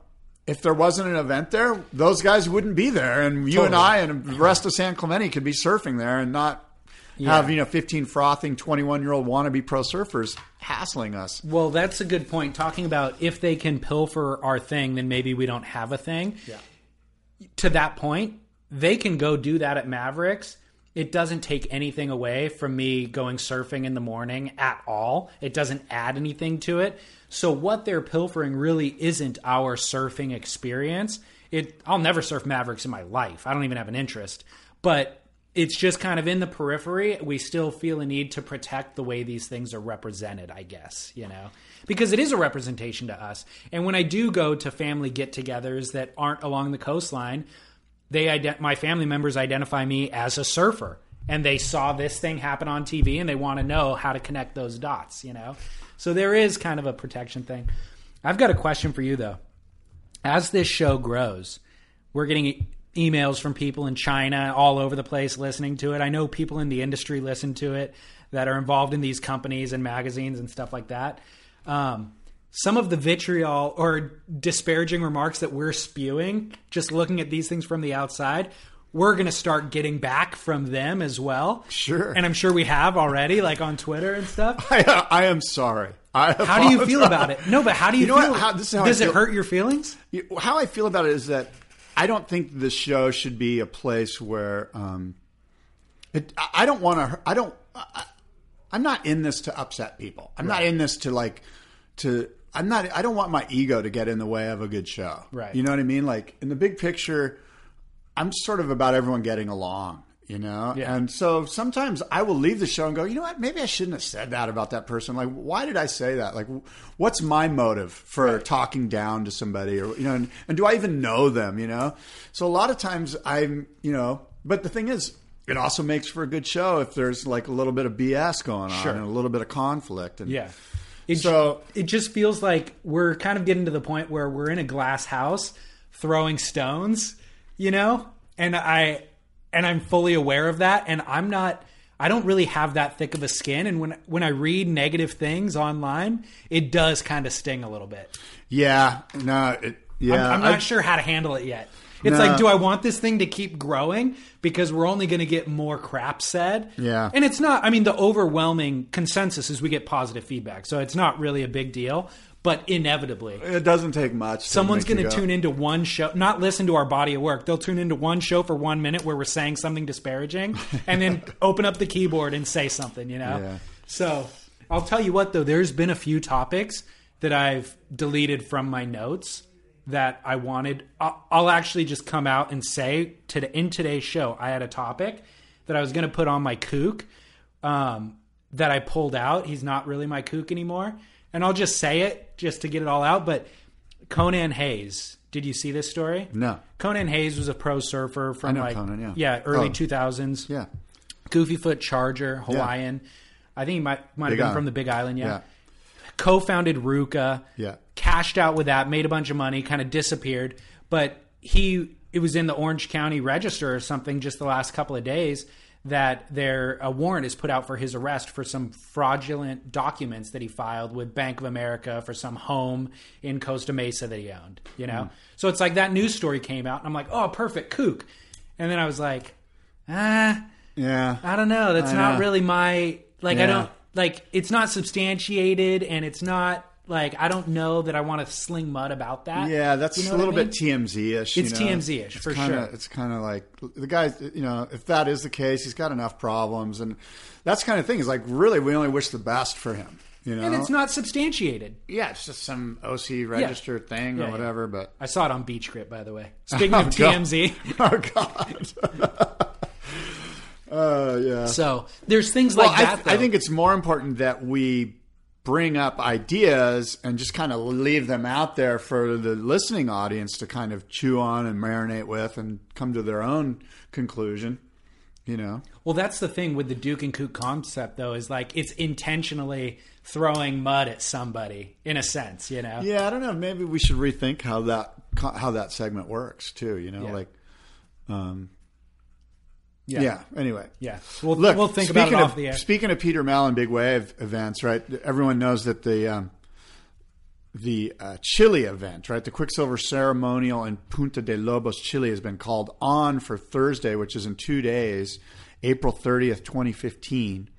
if there wasn't an event there, those guys wouldn't be there, and you and I and the rest of San Clemente could be surfing there and not have you know 15 frothing 21 year old wannabe pro surfers hassling us. Well, that's a good point. Talking about if they can pilfer our thing, then maybe we don't have a thing. Yeah. To that point, they can go do that at Mavericks. It doesn't take anything away from me going surfing in the morning at all. It doesn't add anything to it. So what they're pilfering really isn't our surfing experience. It I'll never surf Mavericks in my life. I don't even have an interest. But it's just kind of in the periphery. We still feel a need to protect the way these things are represented, I guess, you know, because it is a representation to us. And when I do go to family get togethers that aren't along the coastline, they ident- my family members identify me as a surfer and they saw this thing happen on TV and they want to know how to connect those dots, you know. So there is kind of a protection thing. I've got a question for you though. As this show grows, we're getting emails from people in China all over the place listening to it. I know people in the industry listen to it that are involved in these companies and magazines and stuff like that. Um, some of the vitriol or disparaging remarks that we're spewing, just looking at these things from the outside, we're going to start getting back from them as well. Sure. And I'm sure we have already, like on Twitter and stuff. I, I am sorry. I How do you feel about it? No, but how do you, You know what? How- this is how Does it feel. hurt your feelings? How I feel about it is that I don't think the show should be a place where um, it, I- don't want to. I don't. I, I'm not in this to upset people. I'm not in this to like to. I'm not. I don't want my ego to get in the way of a good show. Right. You know what I mean? Like in the big picture, I'm sort of about everyone getting along. You know, Yeah. and so sometimes I will leave the show and go, you know what? Maybe I shouldn't have said that about that person. Like, why did I say that? Like, what's my motive for talking down to somebody, or you know, and, and do I even know them? You know, so a lot of times I'm, you know, but the thing is, it also makes for a good show if there's like a little bit of BS going on Sure. and a little bit of conflict. And Yeah. It, So- it just feels like we're kind of getting to the point where we're in a glass house throwing stones, you know? And I and I'm fully aware of that and I'm not I don't really have that thick of a skin and when when I read negative things online, it does kind of sting a little bit. yeah, no, it, yeah, I'm, I'm not I- sure how to handle it yet. It's No. like, do I want this thing to keep growing because we're only going to get more crap said? Yeah. And it's not. I mean, the overwhelming consensus is we get positive feedback, so it's not really a big deal. But inevitably, It doesn't take much. someone's going to tune into one show, not listen to our body of work. They'll tune into one show for one minute where we're saying something disparaging, and then open up the keyboard and say something. You know. Yeah. So I'll tell you what, though, there's been a few topics that I've deleted from my notes that I wanted. I'll, I'll actually just come out and say to in today's show, I had a topic that I was going to put on my kook um, that I pulled out. He's not really my kook anymore, and I'll just say it just to get it all out. But Conan Hayes, did you see this story? No. Conan Hayes was a pro surfer from know like Conan, yeah. early Oh. two thousands. Yeah. Goofy Foot Charger, Hawaiian. I think he might might have been Island. from the Big Island, yeah. Yeah. Co-founded RVCA. Yeah. Cashed out with that, made a bunch of money, kind of disappeared. But he it was in the Orange County Register or something just the last couple of days that there a warrant is put out for his arrest for some fraudulent documents that he filed with Bank of America for some home in Costa Mesa that he owned. You know, so it's like that news story came out, and I'm like, oh, perfect, kook. And then I was like, ah, Yeah. I don't know. That's I not know. really my like. I don't like. It's not substantiated, and it's not like I don't know that I want to sling mud about that. Yeah, that's You know a what I little mean? bit TMZ ish. It's TMZ-ish, for kinda, sure. It's kind of like the guy, you know, if that is the case, he's got enough problems. And that's kind of thing is like, really, we only wish the best for him. You know? and it's not substantiated. yeah, it's just some OC register thing Yeah, or yeah. whatever. But I saw it on BeachGrit, by the way. Speaking Oh, of. TMZ, oh god. uh, yeah. so there's things Well, like I, that. I though. think it's more important that we bring up ideas and just kind of leave them out there for the listening audience to kind of chew on and marinate with and come to their own conclusion. You know, Well, that's the thing with the Duke and Kook concept, though, is like it's intentionally throwing mud at somebody in a sense, you know. yeah, I don't know. Maybe we should rethink how that how that segment works too. You know, Yeah. like, um, yeah. Anyway, Yeah. We'll, Look, we'll think about it speaking off of, the air. Speaking of Peter Mallon big wave events, right? Everyone knows that the um, the uh, Chile event, right? The Quiksilver ceremonial in Punta de Lobos, Chile, has been called on for Thursday, which is in two days, April thirtieth, twenty fifteen.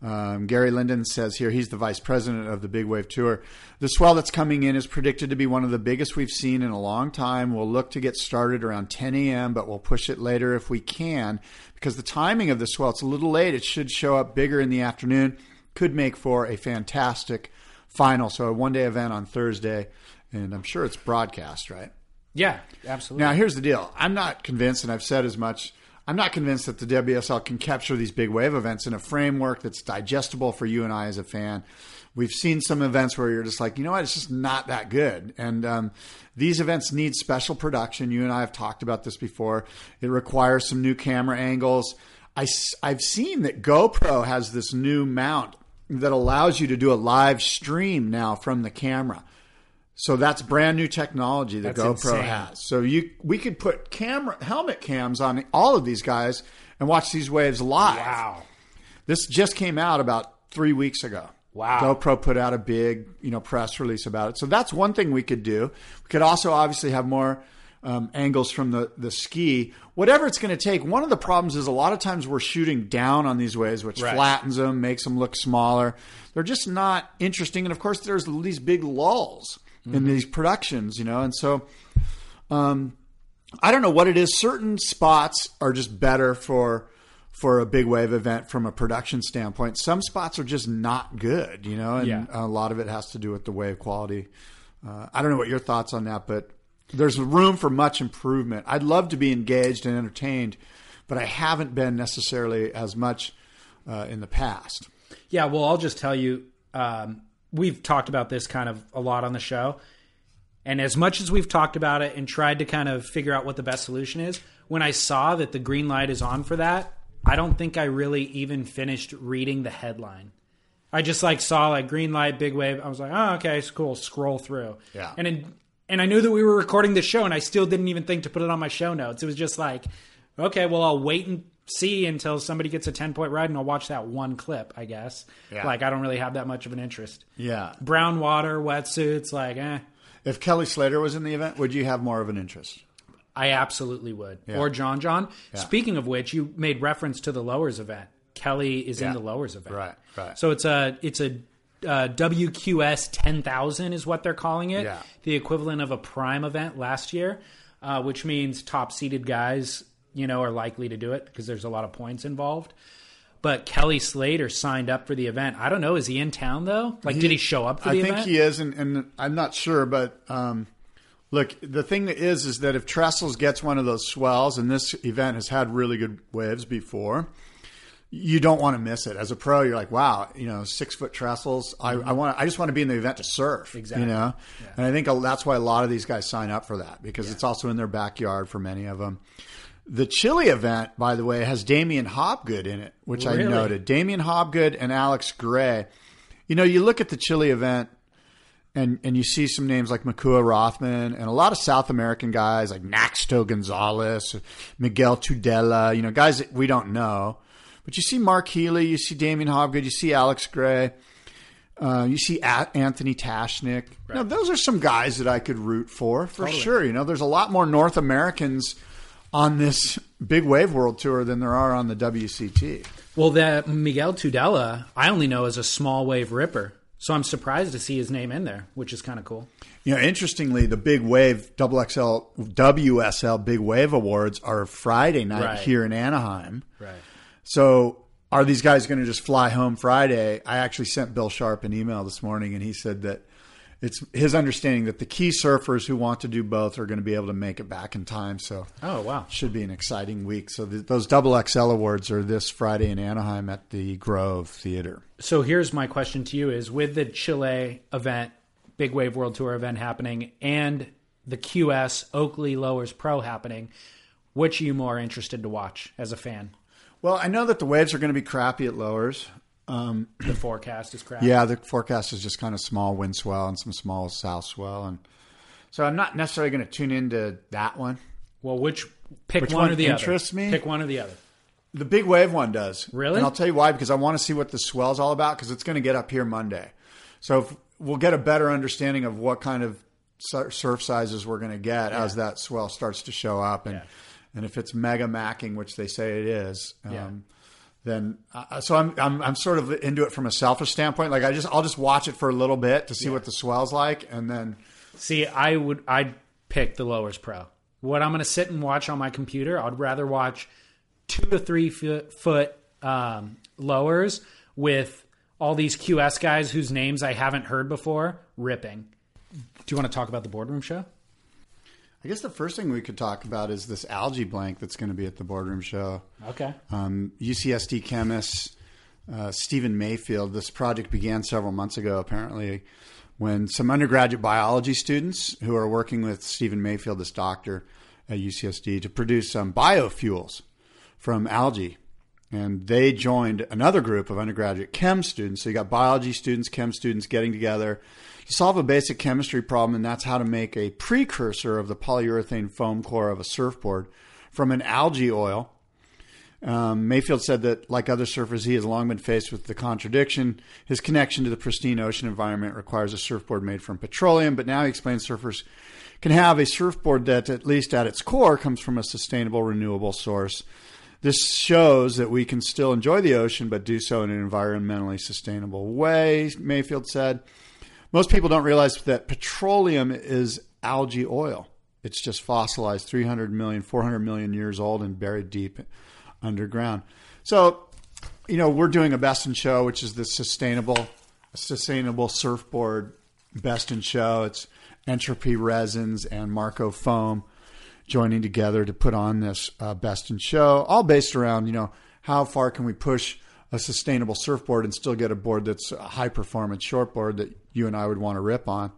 Um, Gary Linden says here he's the vice president of the Big Wave Tour. The swell that's coming in is predicted to be one of the biggest we've seen in a long time. We'll look to get started around 10 a.m., but we'll push it later if we can because the timing of the swell it's a little late. It should show up bigger in the afternoon. Could make for a fantastic final. So a one-day event on Thursday, and I'm sure it's broadcast, right? Yeah, absolutely. Now, here's the deal. I'm not convinced, and I've said as much. I'm not convinced that the WSL can capture these big wave events in a framework that's digestible for you and I as a fan. We've seen some events where you're just like, you know what, it's just not that good. And um, these events need special production. You and I have talked about this before. It requires some new camera angles. I, have seen that GoPro has this new mount that allows you to do a live stream now from the camera. So that's brand new technology that That's GoPro insane. has. So you we could put camera helmet cams on all of these guys and watch these waves live. wow. This just came out about three weeks ago. Wow. GoPro put out a big, you know, press release about it. So that's one thing we could do. We could also obviously have more um, angles from the, the ski. Whatever it's going to take. One of the problems is a lot of times we're shooting down on these waves, which Right. flattens them, makes them look smaller. They're just not interesting. And of course, there's these big lulls in these productions, you know, and so um, I don't know what it is. Certain spots are just better for for a big wave event from a production standpoint. Some spots are just not good, you know, and Yeah. a lot of it has to do with the wave quality. Uh, I don't know what your thoughts on that, but there's room for much improvement. I'd love to be engaged and entertained, but I haven't been necessarily as much uh, in the past. Yeah, well, I'll just tell you, um, we've talked about this kind of a lot on the show. And as much as we've talked about it and tried to kind of figure out what the best solution is, when I saw that the green light is on for that, I don't think I really even finished reading the headline. I just like saw like green light, big wave. I was like, oh, okay, it's cool. Scroll through. Yeah. And in, and I knew that we were recording the show, and I still didn't even think to put it on my show notes. It was just like, okay, well, I'll wait and see until somebody gets a ten point ride, and I'll watch that one clip. I guess. Yeah. Like I don't really have that much of an interest. Yeah. Brown water, wetsuits, like eh. If Kelly Slater was in the event, would you have more of an interest? I absolutely would. Or John John. Speaking of which, you made reference to the lowers event. Kelly is in the lowers event. Right, right. So it's a it's a uh, WQS 10,000 is what they're calling it. Yeah. The equivalent of a prime event last year, uh, which means top seeded guys, you know, are likely to do it because there's a lot of points involved. But Kelly Slater signed up for the event. I don't know. Is he in town though? Like, did he show up for I the think event? he is, and, and I'm not sure, but um, look, the thing that is is that if Trestles gets one of those swells, and this event has had really good waves before, you don't want to miss it. As a pro, you're like, wow, you know, six foot trestles. I, I want, I just want to be in the event to surf. Exactly. You know, and I think that's why a lot of these guys sign up for that because it's also in their backyard for many of them. The Chile event, by the way, has Damien Hobgood in it, which I noted. Damien Hobgood and Alex Gray. You know, you look at the Chile event and and you see some names like Makua Rothman and a lot of South American guys like Natxo Gonzalez, Miguel Tudela, you know, guys that we don't know. But you see Mark Healy, you see Damien Hobgood, you see Alex Gray, uh, you see A- Anthony Tashnick. You know, those are some guys that I could root for for sure. You know, there's a lot more North Americans on this big wave world tour than there are on the WCT. Well, that Miguel Tudela, I only know as a small wave ripper. So I'm surprised to see his name in there, which is kind of cool. You know, interestingly, the Big Wave Double XL WSL Big Wave Awards are Friday night Right. here in Anaheim. Right. So, are these guys going to just fly home Friday? I actually sent Bill Sharp an email this morning, and he said that it's his understanding that the key surfers who want to do both are going to be able to make it back in time. So, Oh, wow. should be an exciting week. So, th those Double XL Awards are this Friday in Anaheim at the Grove Theater. So here's my question to you is with the Chile event, Big Wave World Tour event happening and the QS Oakley Lowers Pro happening, which are you more interested to watch as a fan? Well, I know that the waves are going to be crappy at lowers. Um, the forecast is crap. Yeah, the forecast is just kind of small wind swell and some small south swell, and so I'm not necessarily going to tune into that one. Well, which pick Which one, one or the interests other? me? Pick one or the other. The big wave one does Really? and I'll tell you why because I want to see what the swell's all about because it's going to get up here Monday, so if we'll get a better understanding of what kind of surf sizes we're going to get as that swell starts to show up, and Yeah. and if it's mega macking, which they say it is. Yeah. Um, Then uh, so I'm, I'm I'm sort of into it from a selfish standpoint. Like I just I'll just watch it for a little bit to see what the swell's like, and then See, I would I'd pick the Lowers Pro. What I'm going to sit and watch on my computer, I'd rather watch two to three foot, foot um, lowers with all these QS guys whose names I haven't heard before ripping. Do you want to talk about the boardroom show? I guess the first thing we could talk about is this algae blank that's going to be at the boardroom show. Okay. Um, UCSD chemist uh, Stephen Mayfield. This project began several months ago, apparently, when some undergraduate biology students who are working with Stephen Mayfield, this doctor at UCSD, to produce some biofuels from algae. And they joined another group of undergraduate chem students. So you got biology students, chem students getting together solve a basic chemistry problem, and that's how to make a precursor of the polyurethane foam core of a surfboard from an algae oil. Um, Mayfield said that, like other surfers, he has long been faced with the contradiction. His connection to the pristine ocean environment requires a surfboard made from petroleum, but now he explains surfers can have a surfboard that, at least at its core, comes from a sustainable, renewable source. This shows that we can still enjoy the ocean, but do so in an environmentally sustainable way, Mayfield said. Most people don't realize that petroleum is algae oil. It's just fossilized 300 million, 400 million years old and buried deep underground. So, you know, we're doing a best in show, which is the sustainable, sustainable surfboard best in show. It's Entropy Resins and Marko Foam joining together to put on this uh, best in show, all based around, you know, how far can we push a sustainable surfboard and still get a board that's a high performance shortboard that you and I would want to rip on.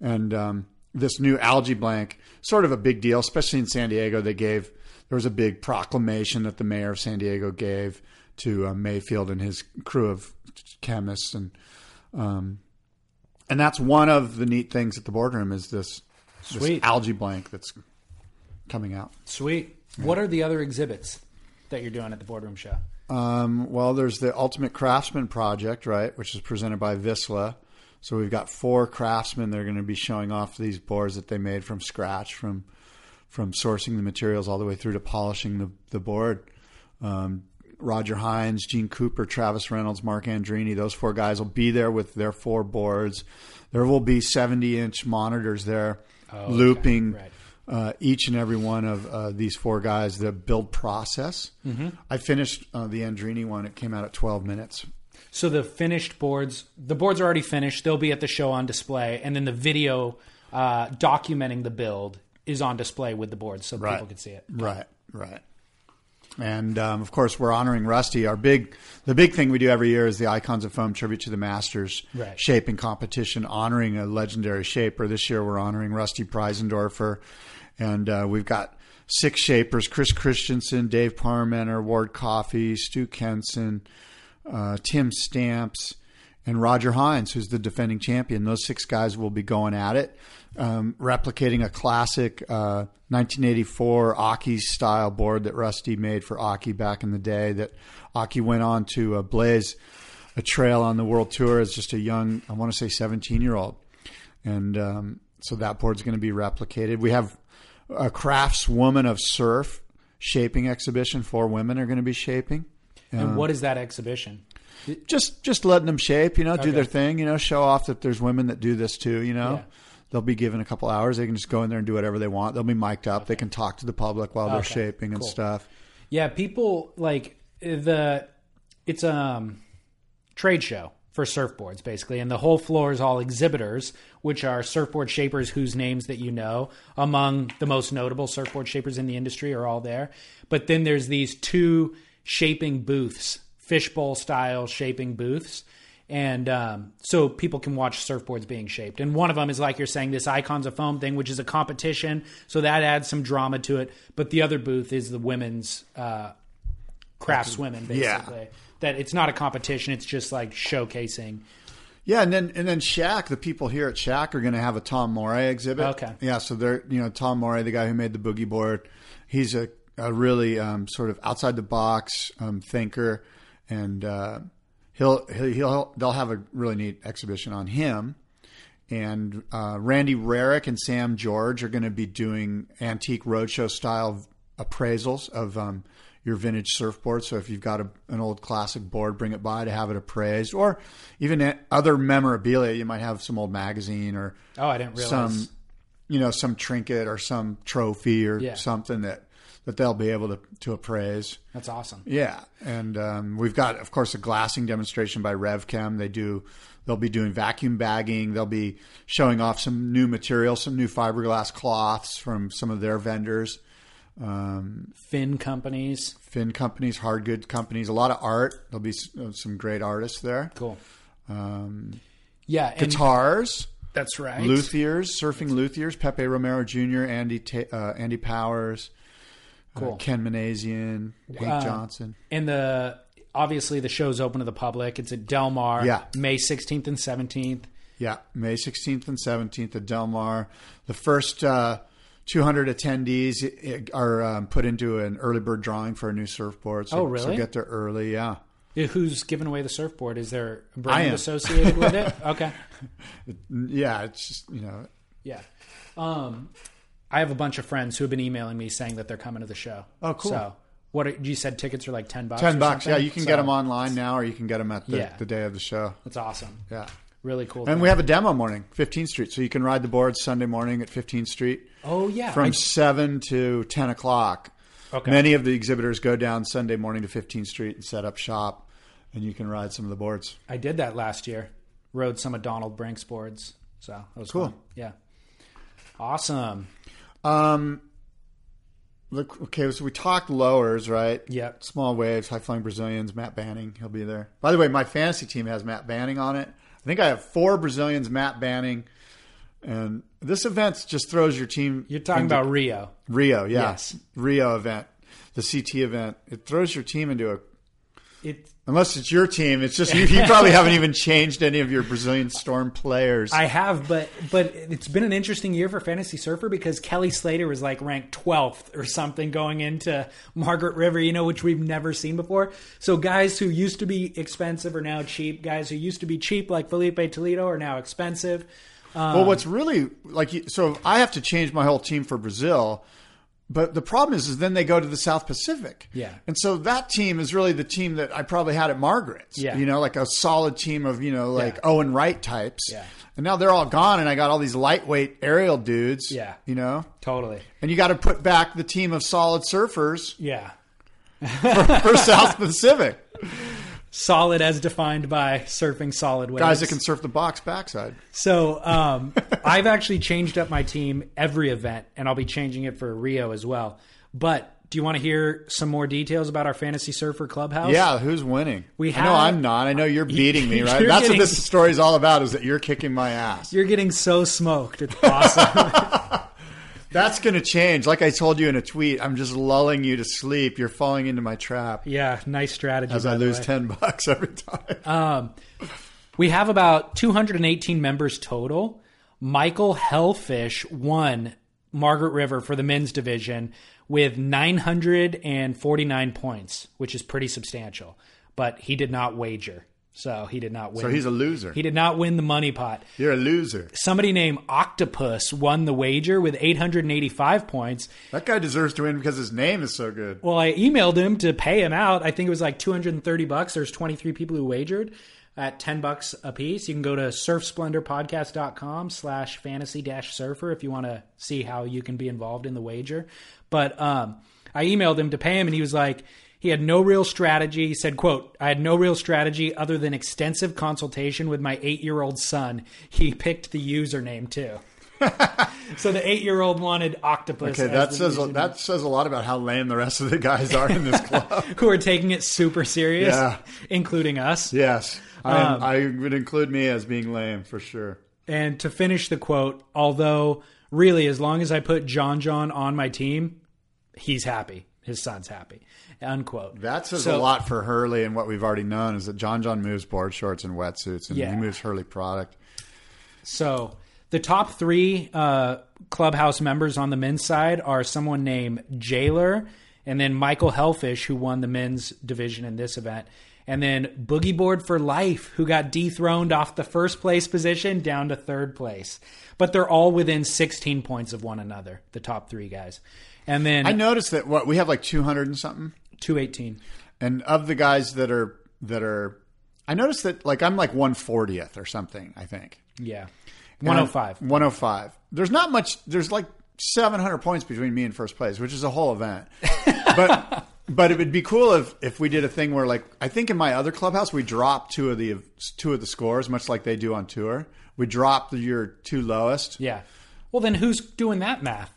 And um, this new algae blank, sort of a big deal, especially in San Diego. They gave there was a big proclamation that the mayor of San Diego gave to uh, Mayfield and his crew of chemists, and um, and that's one of the neat things at the boardroom is this, this algae blank that's coming out. Sweet. What are the other exhibits that you're doing at the boardroom show? Um, well, there's the Ultimate Craftsman Project, right, which is presented by Vissla. So we've got four craftsmen that are going to be showing off these boards that they made from scratch, from from sourcing the materials all the way through to polishing the the board. Um, Roger Hines, Gene Cooper, Travis Reynolds, Mark Andreini, those four guys will be there with their four boards. There will be 70 inch monitors there okay. looping Right. Uh, each and every one of uh, these four guys, the build process. Mm-hmm. I finished uh, the Andreini one, it came out at 12 minutes. So the finished boards, the boards are already finished. They'll be at the show on display, and then the video uh, documenting the build is on display with the boards, so people can see it. Right, right. And um, of course, we're honoring Rusty. Our big, the big thing we do every year is the Icons of Foam tribute to the Masters Right. shaping competition, honoring a legendary shaper. This year, we're honoring Rusty Preisendorfer, and uh, we've got six shapers: Chris Christenson, Dave Parmenter, Ward Coffey, Stu Kenson, uh, Tim Stamps, and Roger Hines, who's the defending champion. Those six guys will be going at it, um, replicating a classic uh, 1984 Occy style board that Rusty made for Occy back in the day. That Occy went on to uh, blaze a trail on the world tour as just a young, I want to say 17 year old. And um, so that board's going to be replicated. We have a craftswoman of surf shaping exhibition. Four women are going to be shaping And what is that exhibition? just just letting them shape, you know, do their thing, you know, show off that there's women that do this too, you know. Yeah. They'll be given a couple hours. They can just go in there and do whatever they want. They'll be mic'd up. They can talk to the public while they're Okay, shaping and cool. stuff. Yeah, people like the it's a um, trade show for surfboards basically, and the whole floor is all exhibitors, which are surfboard shapers whose names that you know among the most notable surfboard shapers in the industry are all there. But then there's these two shaping booths, fishbowl style shaping booths. And um, so people can watch surfboards being shaped. And one of them is like you're saying, this Icons of Foam thing, which is a competition. So that adds some drama to it. But the other booth is the women's uh, craftswomen, Yeah. That it's not a competition; it's just like showcasing. Yeah, and then and then SHACC, the people here at SHACC are going to have a Tom Morey exhibit. Okay. Yeah, so they're you know Tom Morey, the guy who made the boogie board, he's a, a really um, sort of outside the box um, thinker, and uh, he'll, he'll he'll they'll have a really neat exhibition on him. And uh, Randy Rarick and Sam George are going to be doing antique roadshow style appraisals of um, your vintage surfboard. So if you've got a, an old classic board, bring it by to have it appraised, or even other memorabilia. You might have some old magazine or Oh, I didn't realize. some, you know, some trinket or some trophy or Yeah. something that that they'll be able to to appraise. That's awesome. Yeah, and um, we've got, of course, a glassing demonstration by RevChem. They do. They'll be doing vacuum bagging. They'll be showing off some new material, some new fiberglass cloths from some of their vendors, um, Fin companies, fin companies, hard good companies. A lot of art. There'll be uh, some great artists there. cool. Um, Yeah, guitars, that's right. luthiers, surfing luthiers. Pepe Romero Jr., Andy uh, Andy Powers, uh, Cool. Ken Manazian, Hank Uh, Johnson. And the obviously the show's open to the public. It's at Del Mar, Yeah. May 16th and 17th. Yeah, May 16th and 17th at Del Mar. The first uh, 200 attendees are um, put into an early bird drawing for a new surfboard. So, Oh, really? So get there early, yeah. Who's giving away the surfboard? Is there a brand associated with it? Okay. Yeah, it's just, you know, Yeah. Um, I have a bunch of friends who have been emailing me saying that they're coming to the show. Oh, cool. So, what are, you said tickets are like 10 bucks? 10 or bucks. Yeah, you can So, get them online now or you can get them at the, Yeah. the day of the show. That's awesome. Yeah. Really cool. And thing. we have a demo morning, 15th Street. So you can ride the board Sunday morning at 15th Street Oh, yeah. from I- 7 to 10 o'clock. Okay. Many of the exhibitors go down Sunday morning to 15th Street and set up shop, and you can ride some of the boards. I did that last year. Rode some of Donald Brink's boards. So that was Cool. fun. Yeah. Awesome. Um, look, okay, so we talked lowers, right? Yep. Small waves, high flying Brazilians, Matt Banting, he'll be there. By the way, my fantasy team has Matt Banting on it. I think I have four Brazilians, Matt Banting, and this event just throws your team. You're talking about Rio. Rio, yeah, Yes. Rio event, the CT event. It throws your team into a. It Unless it's your team, it's just you, you probably haven't even changed any of your Brazilian Storm players. I have, but but it's been an interesting year for Fantasy Surfer because Kelly Slater was like ranked 12th or something going into Margaret River, you know, which we've never seen before. So guys who used to be expensive are now cheap. Guys who used to be cheap, like Filipe Toledo, are now expensive. Well, um, what's really like, so I have to change my whole team for Brazil. But the problem is, is then they go to the South Pacific. Yeah. And so that team is really the team that I probably had at Margaret's. Yeah. You know, like a solid team of, you know, like Yeah. Owen Wright types. Yeah. And now they're all gone and I got all these lightweight aerial dudes. Yeah. You know? Totally. And you got to put back the team of solid surfers Yeah. for South Pacific. Solid as defined by surfing solid waves. Guys that can surf the box backside. So um, I've actually changed up my team every event, and I'll be changing it for Rio as well. But do you want to hear some more details about our fantasy surfer clubhouse? Yeah, who's winning? We I know I'm not. I know you're beating me, right? That's getting- what this story is all about is that you're kicking my ass. You're getting so smoked. It's awesome. That's going to change. Like I told you in a tweet, I'm just lulling you to sleep. You're falling into my trap yeah, nice strategy. as I lose way. 10 bucks every time. Um, we have about 218 members total. Michael Hellfish won Margaret River for the men's division with 949 points, which is pretty substantial. But he did not wager. So he did not win. so he's a loser. he did not win the money pot. You're a loser. Somebody named Octopus won the wager with 885 points. That guy deserves to win because his name is so good. Well, I emailed him to pay him out. I think it was like 230 bucks. There's 23 people who wagered at 10 bucks a piece. You can go to surfsplendorpodcast.com slash fantasy dash surfer if you want to see how you can be involved in the wager. But um, I emailed him to pay him and he was like, he had no real strategy. He said, quote, I had no real strategy other than extensive consultation with my eight year old son. He picked the username too. so the eight year old wanted octopus. Okay, that says username that says a lot about how lame the rest of the guys are in this club. who are taking it super serious, Yeah. including us. yes, I, Um, I would include me as being lame for sure. And to finish the quote, although really, as long as I put John John on my team, he's happy. His son's happy. Unquote. That says So- a lot for Hurley, and what we've already known is that John John moves board shorts and wetsuits, and Yeah. he moves Hurley product. So the top three uh, clubhouse members on the men's side are someone named Jailer, and then Michael Hellfish, who won the men's division in this event, and then Boogie Board for Life, who got dethroned off the first place position down to third place. But they're all within 16 points of one another, the top three guys. And then I noticed that what we have like two hundred and something, 218. and of the guys that are that are, I noticed that like I'm like one fortieth or something. I think Yeah. And I'm- 105. 105. There's not much. There's like 700 points between me and first place, which is a whole event. but but it would be cool if if we did a thing where like I think in my other clubhouse we dropped two of the two of the scores, much like they do on tour. We drop the, your two lowest. Yeah. Well, then who's doing that math?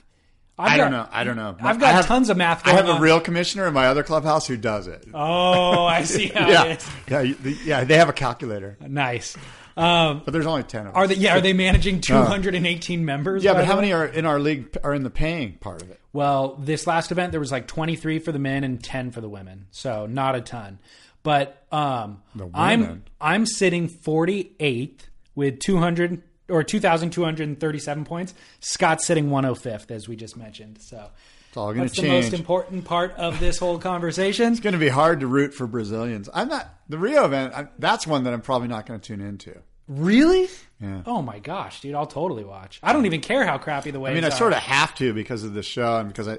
I've I don't know. I don't know. I've got have- tons of math I have a real commissioner in my other clubhouse who does it. Oh, I see how yeah, it is. yeah, yeah. They have a calculator, Nice. Um, but there's only ten of them. are they? Yeah, are they managing 218 members? yeah, but how many are in our league are in the paying part of it? Well, this last event there was like 23 for the men and 10 for the women, so not a ton. But um, I'm. I'm sitting 48th with 200 or 2,237 points. Scott's sitting 105th, as we just mentioned. So It's all going that's to the most important part of this whole conversation. It's going to be hard to root for Brazilians. I'm not the Rio event. I, that's one that I'm probably not going to tune into. Really? Yeah. Oh my gosh, dude! I'll totally watch. I don't even care how crappy the waves I mean, I are. sort of have to because of the show and because I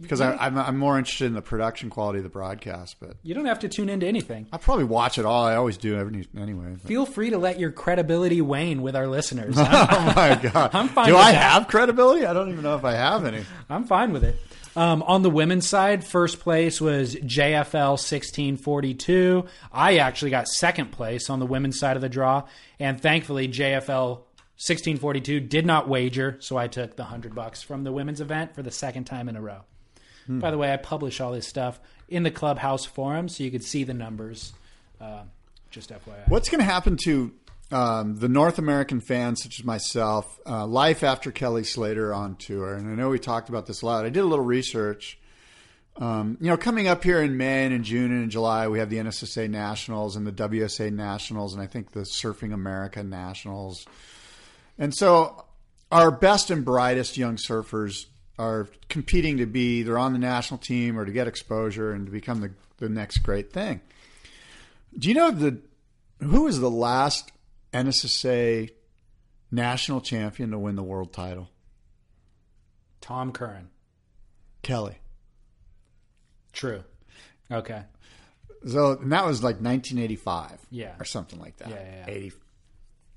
because I, I'm, I'm more interested in the production quality of the broadcast. But You don't have to tune into anything. I probably watch it all. I always do every anyway. but- Feel free to let your credibility wane with our listeners. oh my god! I'm fine Do I that. have credibility? I don't even know if I have any. I'm fine with it. Um, on the women's side, first place was JFL 1642. I actually got second place on the women's side of the draw, and thankfully JFL 1642 did not wager, so I took the hundred bucks from the women's event for the second time in a row. By the way, I publish all this stuff in the clubhouse forum, so you could see the numbers. Uh, just FYI. What's going to happen to um, the North American fans, such as myself, uh, life after Kelly Slater on tour? And I know we talked about this a lot. I did a little research. Um, you know, coming up here in May and in June and in July, we have the NSSA Nationals and the WSA Nationals, and I think the Surfing America Nationals. And so, our best and brightest young surfers are competing to be either on the national team or to get exposure and to become the, the next great thing. Do you know the who was the last NSSA national champion to win the world title? Tom Curren. Kelly. True. Okay. So and that was like 1985, Yeah. or something like that. Yeah, yeah, yeah. 80,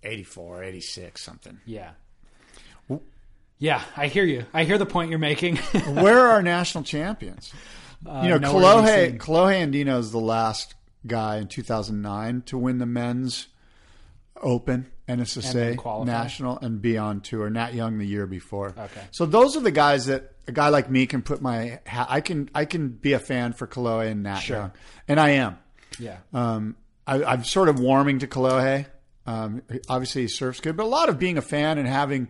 84, 86, something. Yeah. Yeah, I hear you. I hear the point you're making. Where are our national champions? Uh, you know, Kolohe. Kolohe Andino is the last guy in 2009 to win the men's Open And NSSA qualify. national and be on tour. Nat Young the year before. Okay. So those are the guys that a guy like me can put my ha- I can I can be a fan for Kolohe and Nat Sure. Young, and I am. Yeah. Um, I, I'm sort of warming to Kolohe. Um, obviously, he surfs good, but a lot of being a fan and having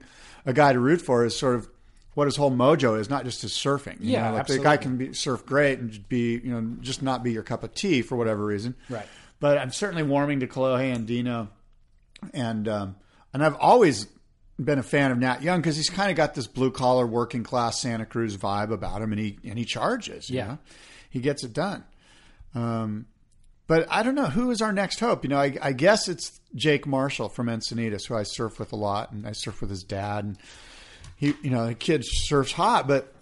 a guy to root for is sort of what his whole mojo is, not just his surfing. You Yeah, know, like absolutely. the guy can be surf great and be, you know, just not be your cup of tea for whatever reason. Right. But I'm certainly warming to Kolohe Andino, and um, and I've always been a fan of Nat Young because he's kind of got this blue collar, working class Santa Cruz vibe about him, and he and he charges. you Yeah. know? he gets it done. Um, but I don't know who is our next hope. You know, I, I guess it's Jake Marshall from Encinitas, who I surf with a lot, and I surf with his dad. And he, you know, the kid surfs hot, but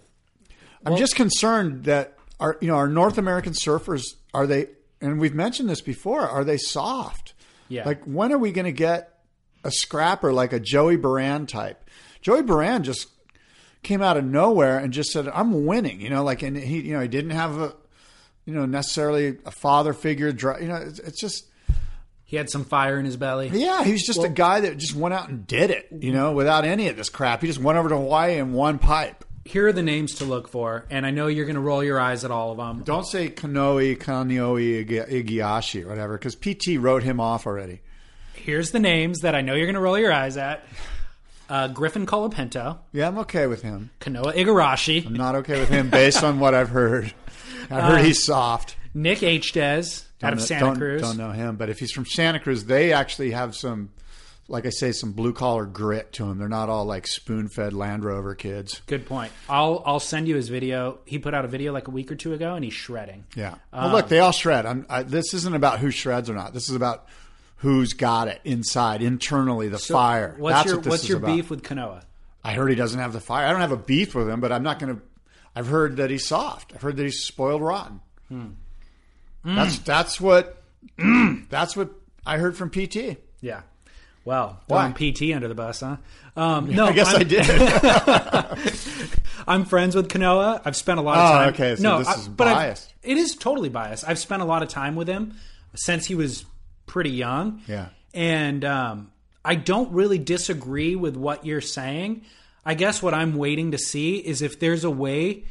I'm just concerned that our, you know, our North American surfers are they, and we've mentioned this before, are they soft? Yeah. Like, when are we going to get a scrapper like a Joey Buran type? Joey Buran just came out of nowhere and just said, "I'm winning." You know, like, and he, you know, he didn't have a, you know, necessarily a father figure. You know, it's, it's just, He had some fire in his belly. yeah, he was just a guy that just went out and did it. You know, without any of this crap. He just went over to Hawaii in won pipe. Here are the names to look for, and I know you're going to roll your eyes at all of them. Don't say Kanoe, Kanioe, Igi- Igiashi, or whatever, because PT wrote him off already. Here's the names that I know you're going to roll your eyes at. Uh, Griffin Colapinto, Yeah, I'm okay with him. Kanoa Igarashi, I'm not okay with him based on what I've heard. I've heard he's soft. Nick Hdez out of Don't- Santa don't, Cruz. Don't know him, but if he's from Santa Cruz, they actually have some, like I say, some blue collar grit to him. They're not all like spoon fed Land Rover kids. Good point. I'll I'll send you his video. He put out a video like a week or two ago, and he's shredding. Yeah. Um, well, look, they all shred. I'm, I, this isn't about who shreds or not. This is about who's got it inside, internally, the fire. What's That's your what this What's your about. beef with Kanoa? I heard he doesn't have the fire. I don't have a beef with him, but I'm not going to. I've heard that he's soft. I've heard that he's spoiled rotten. Hmm. That's that's what that's what I heard from PT. Yeah. Well, Why? throwing PT under the bus, huh? Um, no, I guess I'm, I did. I'm friends with Kanoa. I've spent a lot of Oh, time. okay, so no, this I- is I've- biased. it is totally biased. I've spent a lot of time with him since he was pretty young. Yeah. and um, I don't really disagree with what you're saying. I guess what I'm waiting to see is if there's a way,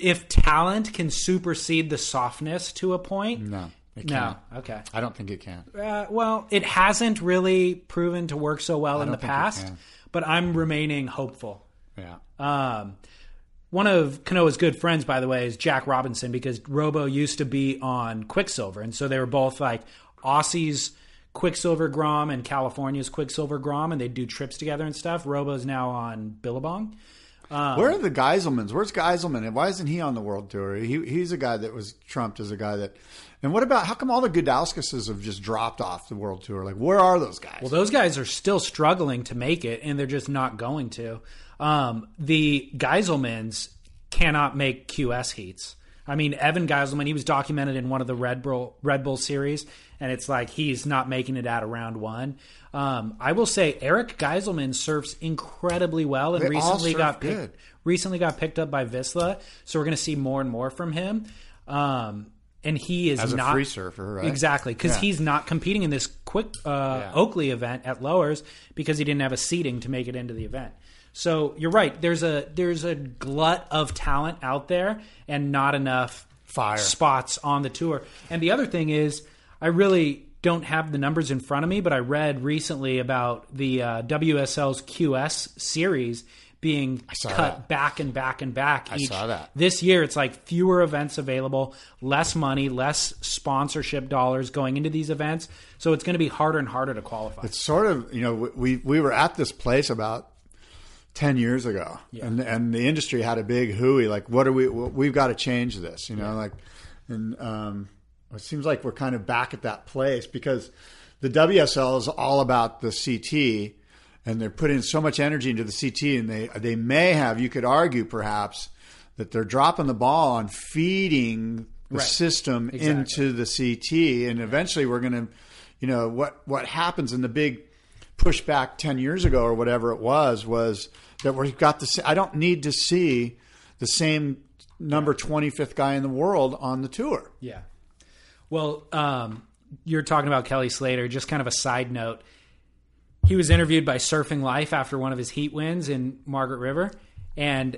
if talent can supersede the softness to a point. no, it No. Okay. I don't think it can. Uh, well, it hasn't really proven to work so well in the don't think it past, but I'm remaining hopeful. Yeah. Um, one of Kanoa's good friends, by the way, is Jack Robinson because Robo used to be on Quiksilver, and so they were both like Aussie's Quiksilver Grom and California's Quiksilver Grom, and they'd do trips together and stuff. Robo's now on Billabong. Where are the Geiselmans? Where's Geiselman? And why isn't he on the world tour? He he's a guy that was trumped as a guy that. And what about how come all the Gudauskases have just dropped off the world tour? Like, where are those guys? Well, those guys are still struggling to make it, and they're just not going to. Um, the Geiselmans cannot make QS heats. I mean, Evan Geiselman, he was documented in one of the Red Bull Red Bull series, and it's like he's not making it out of round one. Um, I will say Eric Geiselman surfs incredibly well, and They recently got picked, recently got picked up by Vissla. So we're going to see more and more from him. Um, and he is not free surfer, right? Exactly, because Yeah. he's not competing in this quick uh, Oakley event at Lowers because he didn't have a seating to make it into the event. So you're right. There's a there's a glut of talent out there, and not enough Fire. spots on the tour. And the other thing is, I really don't have the numbers in front of me, but I read recently about the uh, WSL's QS series being cut that. back and back and back. I saw that. this year it's like fewer events available, less money, less sponsorship dollars going into these events. So it's going to be harder and harder to qualify. It's sort of you know we we were at this place about ten years ago, and and the industry had a big hooey like what are we we've got to change this you know like and um, it seems like we're kind of back at that place because the WSL is all about the CT and they're putting so much energy into the CT and they they may have you could argue perhaps that they're dropping the ball on feeding the Right. system Exactly. into the CT, and eventually we're going to, you know, what what happens in the big pushback ten years ago or whatever it was was that we've got the. I don't need to see the same number twenty fifth guy in the world on the tour. Yeah. Well, um, you're talking about Kelly Slater. Just kind of a side note. He was interviewed by Surfing Life after one of his heat wins in Margaret River, and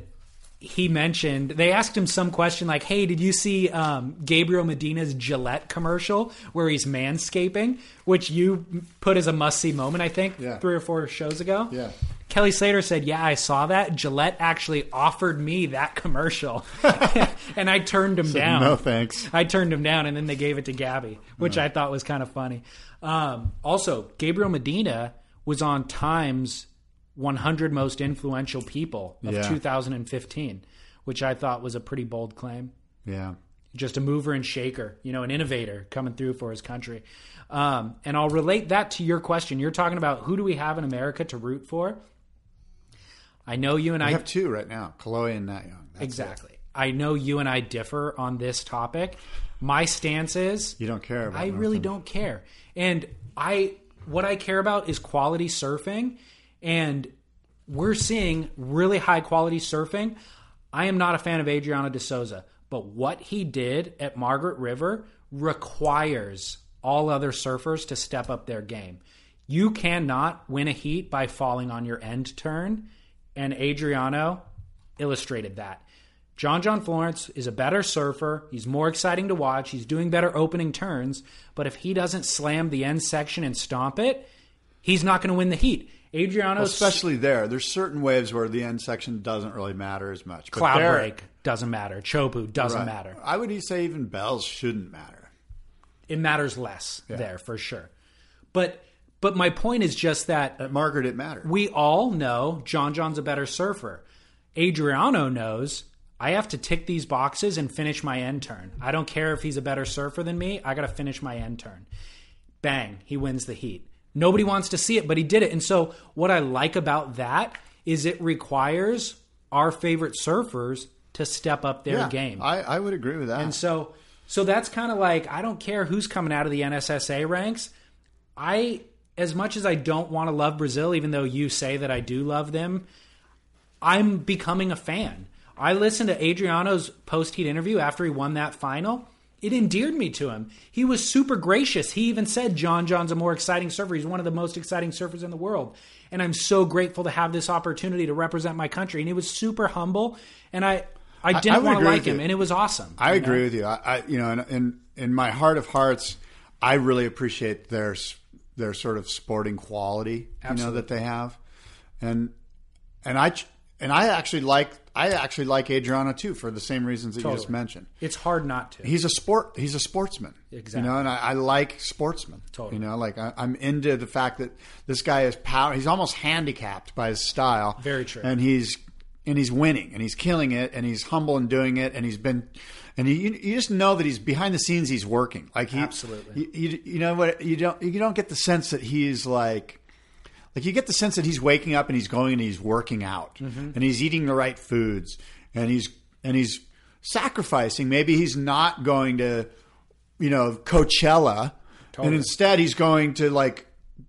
he mentioned they asked him some question like, "Hey, did you see um, Gabriel Medina's Gillette commercial where he's manscaping, which you put as a must see moment? I think Yeah. three or four shows ago. Yeah. Kelly Slater said, "Yeah, I saw that. Gillette actually offered me that commercial, and I turned him down. No thanks. I turned him down, and then they gave it to Gabby, which I thought was kind of funny. Um, also, Gabriel Medina was on Time's 100 most influential people of Yeah. 2015, which I thought was a pretty bold claim. Yeah. Just a mover and shaker, you know, an innovator coming through for his country. Um, and I'll relate that to your question. You're talking about who do we have in America to root for? I know you and I I have two right now, Kolohe and Nat Young. That's it. exactly. I know you and I differ on this topic. My stance is You don't care about I North really don't care. And I what I care about is quality surfing and we're seeing really high quality surfing. I am not a fan of Adriano de Souza, but what he did at Margaret River requires all other surfers to step up their game. You cannot win a heat by falling on your end turn, and Adriano illustrated that. John John Florence is a better surfer. He's more exciting to watch. He's doing better opening turns. But if he doesn't slam the end section and stomp it, he's not going to win the heat. Adriano, Especially there. There's certain waves where the end section doesn't really matter as much. But cloud there- break doesn't matter. Chopu doesn't right. matter. I would say even bells shouldn't matter. It matters less there for sure. But but my point is just that At Margaret, it mattered. we all know John John's a better surfer. Adriano knows I have to tick these boxes and finish my end turn. I don't care if he's a better surfer than me. I got to finish my end turn. Bang, he wins the heat. Nobody wants to see it, but he did it. And so what I like about that is it requires our favorite surfers to step up their yeah, game. I, I would agree with that. And so so that's kind of like I don't care who's coming out of the NSSA ranks. I as much as I don't want to love Brazil even though you say that I do love them, I'm becoming a fan. I listened to Adriano's post heat interview after he won that final. It endeared me to him. He was super gracious. He even said John John's a more exciting surfer. He's one of the most exciting surfers in the world. And I'm so grateful to have this opportunity to represent my country. And he was super humble. And I I I didn't would want to like him. you. And it was awesome. I you know? agree with you. I, I you know, in, in in my heart of hearts, I really appreciate their their sort of sporting quality, you know, that they have, and and I and I actually like I actually like Adriano too for the same reasons that you just mentioned. It's hard not to. He's a sport. He's a sportsman. Exactly. You know, and I, I like sportsmen. Totally. You know, like I, I'm into the fact that this guy is power. He's almost handicapped by his style. Very true. And he's and he's winning and he's killing it and he's humble in doing it and he's been and you, you just know that he's behind the scenes. He's working. Like he Absolutely. You, you, you know what? You don't you don't get the sense that he's like. Like you get the sense that he's waking up and he's going and he's working out Mm-hmm. and he's eating the right foods and he's and he's sacrificing. Maybe he's not going to, you know, Coachella, and instead he's going to like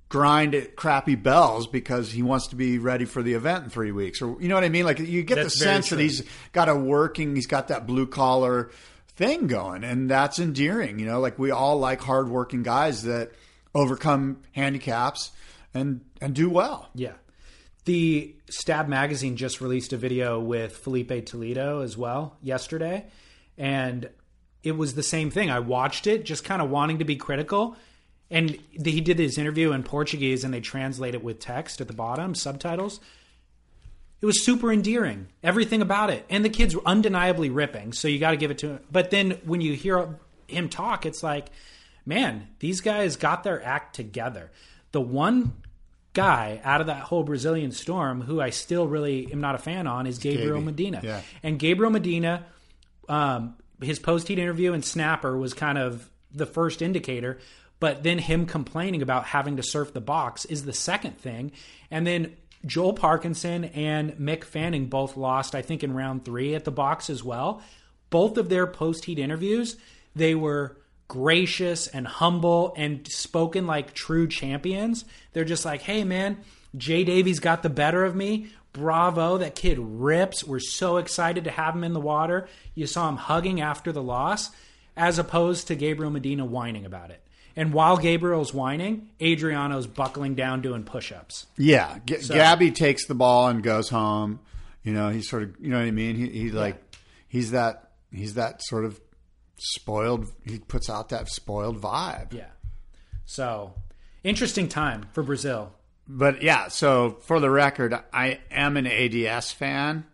grind at crappy bells because he wants to be ready for the event in three weeks, or you know what I mean? Like you get That's the sense that he's got a working, he's got that blue collar thing going, and that's endearing. You know, like we all like hardworking guys that overcome handicaps and and do well. Yeah. The Stab magazine just released a video with Filipe Toledo as well yesterday. And it was the same thing. I watched it just kind of wanting to be critical. And the, he did his interview in Portuguese and they translate it with text at the bottom, subtitles. It was super endearing, everything about it. And the kid's were undeniably ripping, so you got to give it to him. But then when you hear him talk, it's like, man, these guys got their act together. The one guy out of that whole Brazilian storm who I still really am not a fan on is Gabriel Gaby, Medina. yeah. And Gabriel Medina, um, his post heat interview and Snapper was kind of the first indicator, but then him complaining about having to surf the box is the second thing. And then Joel Parkinson and Mick Fanning both lost, I think, in round three at the box as well. Both of their post heat interviews, they were gracious and humble and spoken like true champions. They're just like, hey, man, Jay Davies got the better of me. Bravo, that kid rips. We're so excited to have him in the water. You saw him hugging after the loss, as opposed to Gabriel Medina whining about it. And while Gabriel's whining, Adriano's buckling down doing push ups. Yeah, G- Gabby takes the ball and goes home. You know, he's sort of, you know what I mean. He, he like, he's that, he's that sort of spoiled. He puts out that spoiled vibe. Yeah. So, interesting time for Brazil. But yeah, so for the record, I am an ADS fan,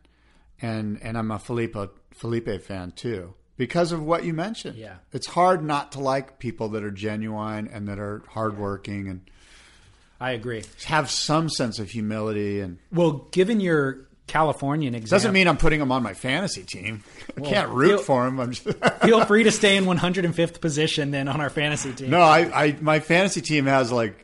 and and I'm a Filipe Filipe fan too because of what you mentioned. Yeah. it's hard not to like people that are genuine and that are hardworking and I agree. have some sense of humility. And Well, given your Californian example, doesn't mean I'm putting them on my fantasy team. I can't root feel- for them. I'm just, feel free to stay in 105th position then on our fantasy team. no, I, I my fantasy team has like.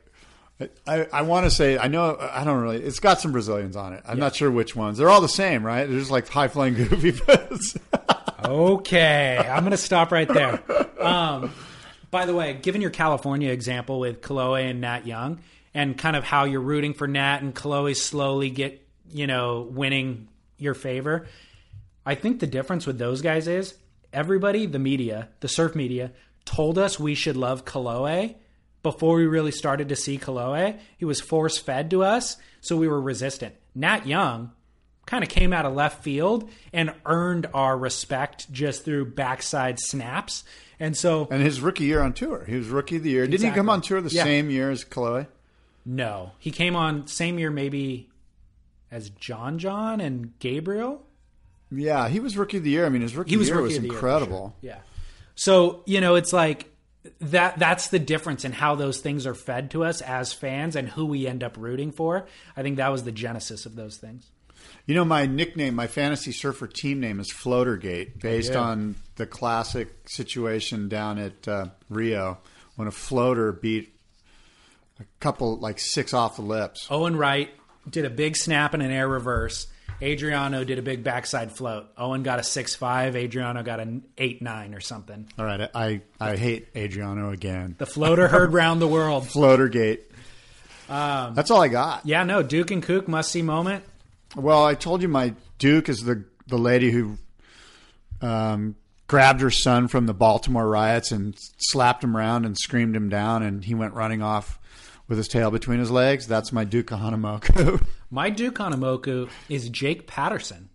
I, I want to say I know I don't really. It's got some Brazilians on it. I'm not sure which ones. They're all the same, right? They're just like high flying goofy. Okay, I'm going to stop right there. Um, by the way, given your California example with Kolohe and Nat Young, and kind of how you're rooting for Nat and Kolohe slowly get you know winning your favor, I think the difference with those guys is everybody, the media, the surf media, told us we should love Kolohe before we really started to see Kolohe. He was force fed to us, so we were resistant. Nat Young kind of came out of left field and earned our respect just through backside snaps. And so, and his rookie year on tour, he was rookie of the year. Didn't he come on tour the Yeah. same year as Kolohe? no, he came on same year maybe as John John and Gabriel. Yeah, he was rookie of the year. I mean, his rookie He was year was the year, incredible. Yeah. So, you know, it's like that that's the difference in how those things are fed to us as fans and who we end up rooting for. I think that was the genesis of those things. You know, my nickname, my fantasy surfer team name is Floatergate, based Yeah. on the classic situation down at uh, Rio when a floater beat a couple, like six off the lips. Owen Wright did a big snap and an air reverse. Adriano did a big backside float. Owen got a six five. Adriano got an eight nine or something. All right, I, I hate Adriano again. The floater heard round the world. Floatergate. Um, That's all I got. Yeah, no, Duke and Kook must see moment. Well, I told you my Duke is the the lady who um, grabbed her son from the Baltimore riots and slapped him around and screamed him down, and he went running off with his tail between his legs. That's my Duke Kahanamoku. My Duke Kahanamoku is Jake Paterson.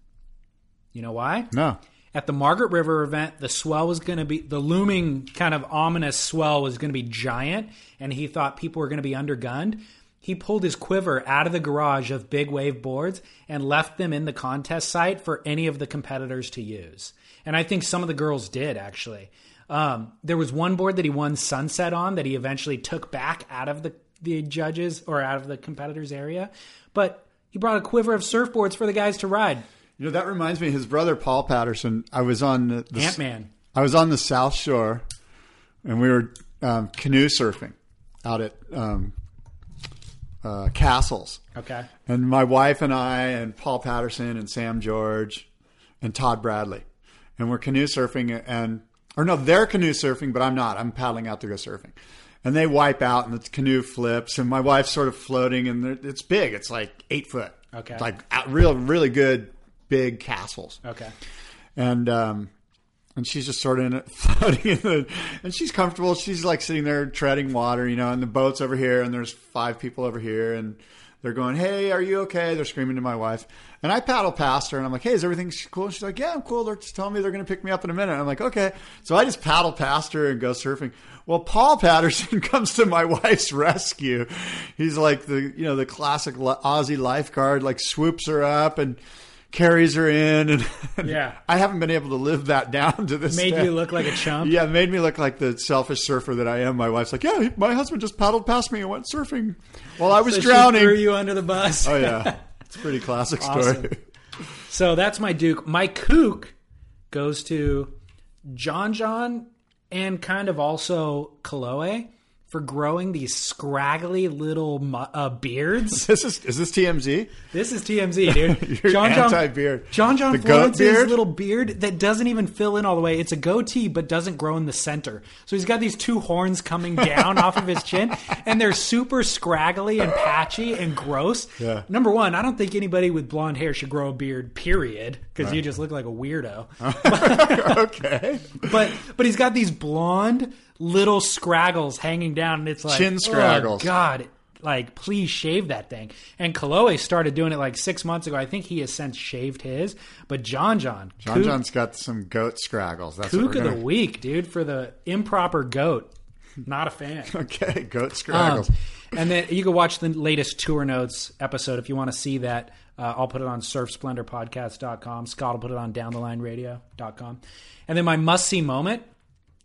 You know why? no, At the Margaret River event, the swell was going to be the looming kind of ominous swell was going to be giant, and he thought people were going to be undergunned. He pulled his quiver out of the garage of big wave boards and left them in the contest site for any of the competitors to use. And I think some of the girls did actually. Um, there was one board that he won sunset on that he eventually took back out of the the judges or out of the competitors area, but he brought a quiver of surfboards for the guys to ride. you know that reminds me. His brother Paul Patterson. I was on the, the Ant Man. I was on the South Shore, and we were um, canoe surfing out at um, uh, Castles. Okay. And my wife and I and Paul Patterson and Sam George and Todd Bradley. And we're canoe surfing and or no, they're canoe surfing, but I'm not. I'm paddling out to go surfing. And they wipe out and the canoe flips and my wife's sort of floating and it's big. It's like eight foot. Okay. Like real, really good big castles Okay. and um, and she's just sort of in it, floating in the, and she's comfortable. She's like sitting there treading water, you know, and the boat's over here, and there's five people over here, and they're going, "Hey, are you okay?" They're screaming to my wife, and I paddle past her, and I'm like, "Hey, is everything cool?" And she's like, "Yeah, I'm cool." They're just telling me they're going to pick me up in a minute. I'm like, "Okay," so I just paddle past her and go surfing. Well, Paul Patterson comes to my wife's rescue. He's like the you know the classic Aussie lifeguard, like swoops her up and carries her in and, and Yeah. I haven't been able to live that down to this Made day. you look like a chump. yeah, made me look like the selfish surfer that I am. My wife's like, "Yeah, my husband just paddled past me and went surfing while I was So drowning." threw you under the bus. oh yeah, it's a pretty classic story. So that's my Duke. My kook goes to John John and kind of also Kolohe. For growing these scraggly little mu- uh, beards. This is is this TMZ? This is TMZ, dude. John John anti-beard. John John The Florence's beard? little beard that doesn't even fill in all the way. It's a goatee, but doesn't grow in the center. So he's got these two horns coming down off of his chin, and they're super scraggly and patchy and gross. Yeah. Number one, I don't think anybody with blonde hair should grow a beard. Period, because you just look like a weirdo. okay. but but he's got these blonde little scraggles hanging down, and it's like Chin scraggles. Oh, God, like please shave that thing. And Kolohe started doing it like six months ago. I think he has since shaved his. But John John, John John's got some goat scraggles. That's kook of the gonna- week, dude, for the improper goat. Not a fan. Okay, goat Um, scraggles. and then you can watch the latest tour notes episode if you want to see that. Uh, I'll put it on surfsplendorpodcast.com. Scott will put it on downthelineradio.com. And then my must see moment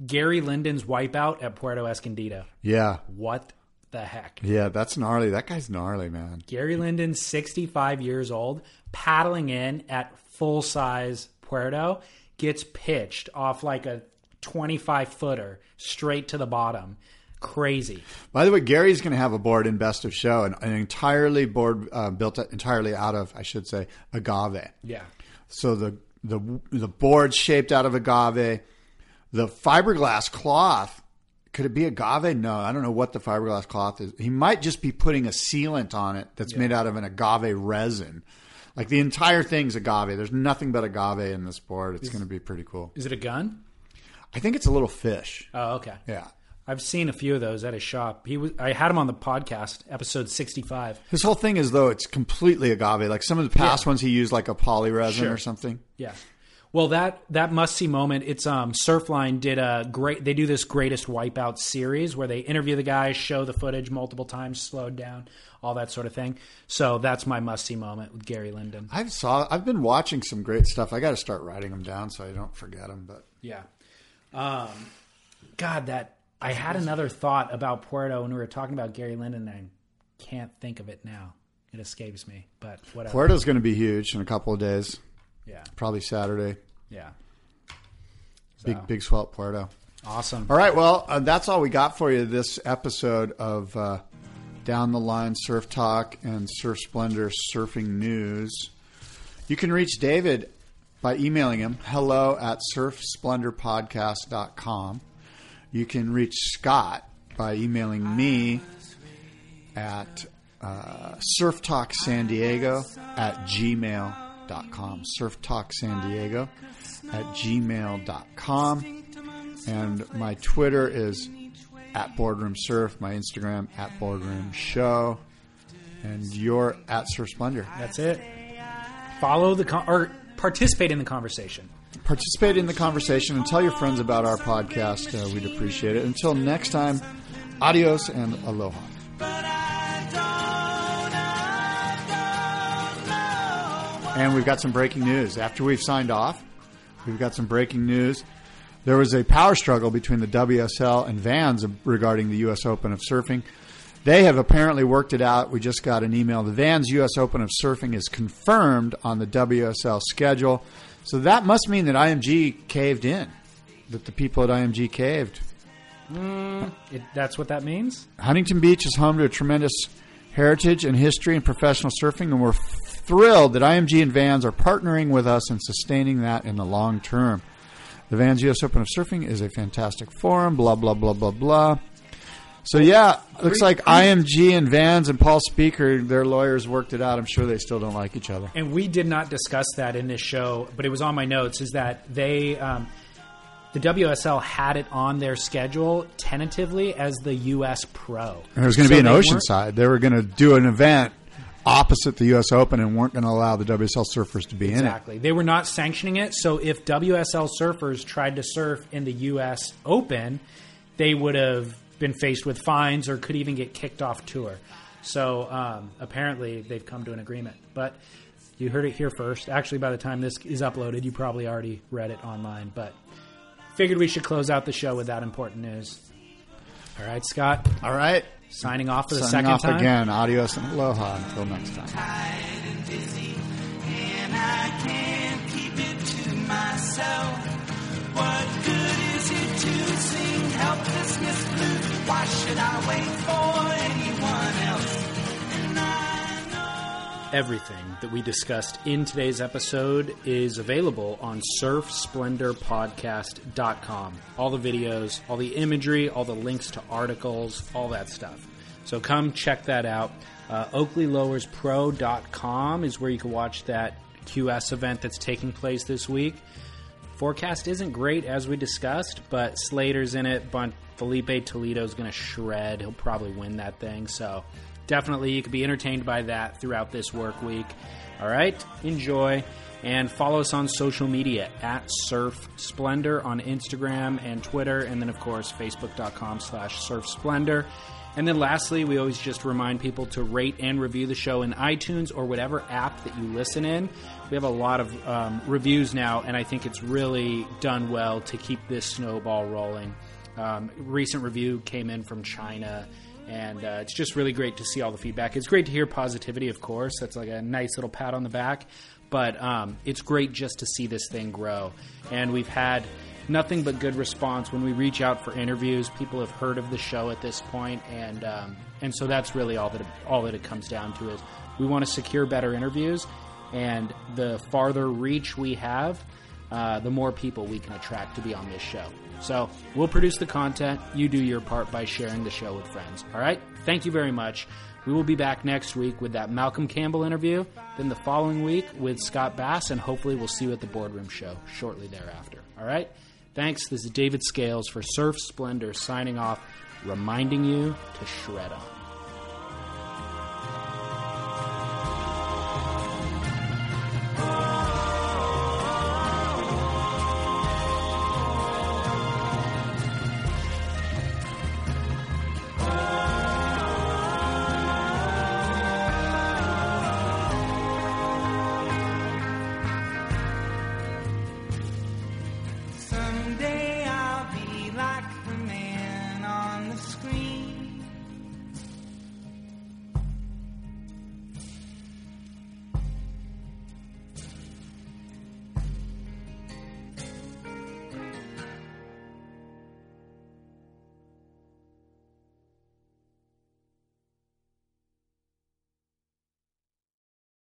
Gary Linden's wipeout at Puerto Escondido. yeah, What the heck? yeah, that's gnarly. That guy's gnarly, man. Gary Linden, 65 years old, paddling in at full size Puerto, gets pitched off like a 25 footer straight to the bottom. Crazy. By the way, Gary's going to have a board in Best of Show, an, an entirely board uh, built entirely out of, I should say, agave. Yeah. So the the the board shaped out of agave, the fiberglass cloth. Could it be agave? No, I don't know what the fiberglass cloth is. He might just be putting a sealant on it that's made out of an agave resin. Like the entire thing's agave. There's nothing but agave in this board. It's going to be pretty cool. Is it a gun? I think it's a little fish. Oh, okay. Yeah. I've seen a few of those at his shop. He was I had him on the podcast, episode 65. His whole thing is though it's completely agave. Like some of the past ones, he used like a poly resin Sure. or something. Yeah. Well, that that must see moment. It's um Surfline did a great. They do this greatest wipeout series where they interview the guys, show the footage multiple times, slowed down, all that sort of thing. So that's my must see moment with Gary Linden. I've saw. I've been watching some great stuff. I got to start writing them down so I don't forget them. But Yeah. Um, God, that I had another thought about Puerto when we were talking about Gary Linden. And I can't think of it now. It escapes me, but whatever. Puerto's going to be huge in a couple of days. Yeah. Probably Saturday. Yeah. Big big swell at Puerto. Awesome. All right. Well, uh, that's all we got for you this episode of uh, Down the Line Surf Talk and Surf Splendor Surfing News. You can reach David by emailing him hello at surfsplendorpodcast.com. You can reach Scott by emailing me at uh, surftalksandiego at gmail.com. Surftalksandiego at gmail.com. And my Twitter is at Boardroom Surf, my Instagram at Boardroom Show, and you're at Surf Splendor. That's it. Follow the con- or participate in the conversation. Participate in the conversation and tell your friends about our podcast. Uh, we'd appreciate it. Until next time, adios and aloha. And we've got some breaking news. After we've signed off, we've got some breaking news. There was a power struggle between the WSL and Vans regarding the U.S. Open of Surfing. They have apparently worked it out. We just got an email. The Vans U.S. Open of Surfing is confirmed on the WSL schedule. So that must mean that IMG caved in, that the people at IMG caved. Hmm, it, that's what that means. Huntington Beach is home to a tremendous heritage and history in professional surfing, and we're thrilled that IMG and Vans are partnering with us and sustaining that in the long term. The Vans U.S. Open of Surfing is a fantastic forum, blah, blah, blah, blah, blah. So, yeah, looks like IMG and Vans and Paul Speaker, their lawyers worked it out. I'm sure they still don't like each other. And we did not discuss that in this show, but it was on my notes. Is that they, um, the WSL had it on their schedule tentatively as the U.S. Pro. And there was going to So be an Oceanside. They were going to do an event opposite the U.S. Open and weren't going to allow the WSL surfers to be in it. Exactly. They were not sanctioning it. So if WSL surfers tried to surf in the U.S. Open, they would have been faced with fines or could even get kicked off tour. So um, apparently they've come to an agreement. But you heard it here first. Actually, by the time this is uploaded, you probably already read it online. But figured we should close out the show with that important news. All right, Scott. All right. Signing off for the Signing second off time. again. Adios and aloha. Until next time. and I can't keep it to myself. What good is it to sing helpless Christmas blue. Why should I wait for anyone Everything that we discussed in today's episode is available on surfsplendorpodcast.com. All the videos, all the imagery, all the links to articles, all that stuff. So come check that out. Uh, OakleyLowersPro.com is where you can watch that QS event that's taking place this week. Forecast isn't great as we discussed, but Slater's in it. Filipe Toledo's going to shred. He'll probably win that thing. So definitely you could be entertained by that throughout this work week. All right, enjoy. And follow us on social media at Surf Splendor on Instagram and Twitter, and then of course Facebook.com slash Surf Splendor. And then lastly, we always just remind people to rate and review the show in iTunes or whatever app that you listen in. We have a lot of um, reviews now, and I think it's really done well to keep this snowball rolling. Um, recent review came in from China, and uh, it's just really great to see all the feedback. It's great to hear positivity, of course. That's like a nice little pat on the back. But um, it's great just to see this thing grow. And we've had nothing but good response when we reach out for interviews. People have heard of the show at this point, and um, and so that's really all that it, all that it comes down to is we want to secure better interviews, and the farther reach we have, uh, the more people we can attract to be on this show. So we'll produce the content. You do your part by sharing the show with friends. All right. Thank you very much. We will be back next week with that Malcolm Campbell interview, then the following week with Scott Bass, and hopefully we'll see you at the boardroom show shortly thereafter. All right? Thanks. This is David Scales for Surf Splendor signing off, reminding you to shred on.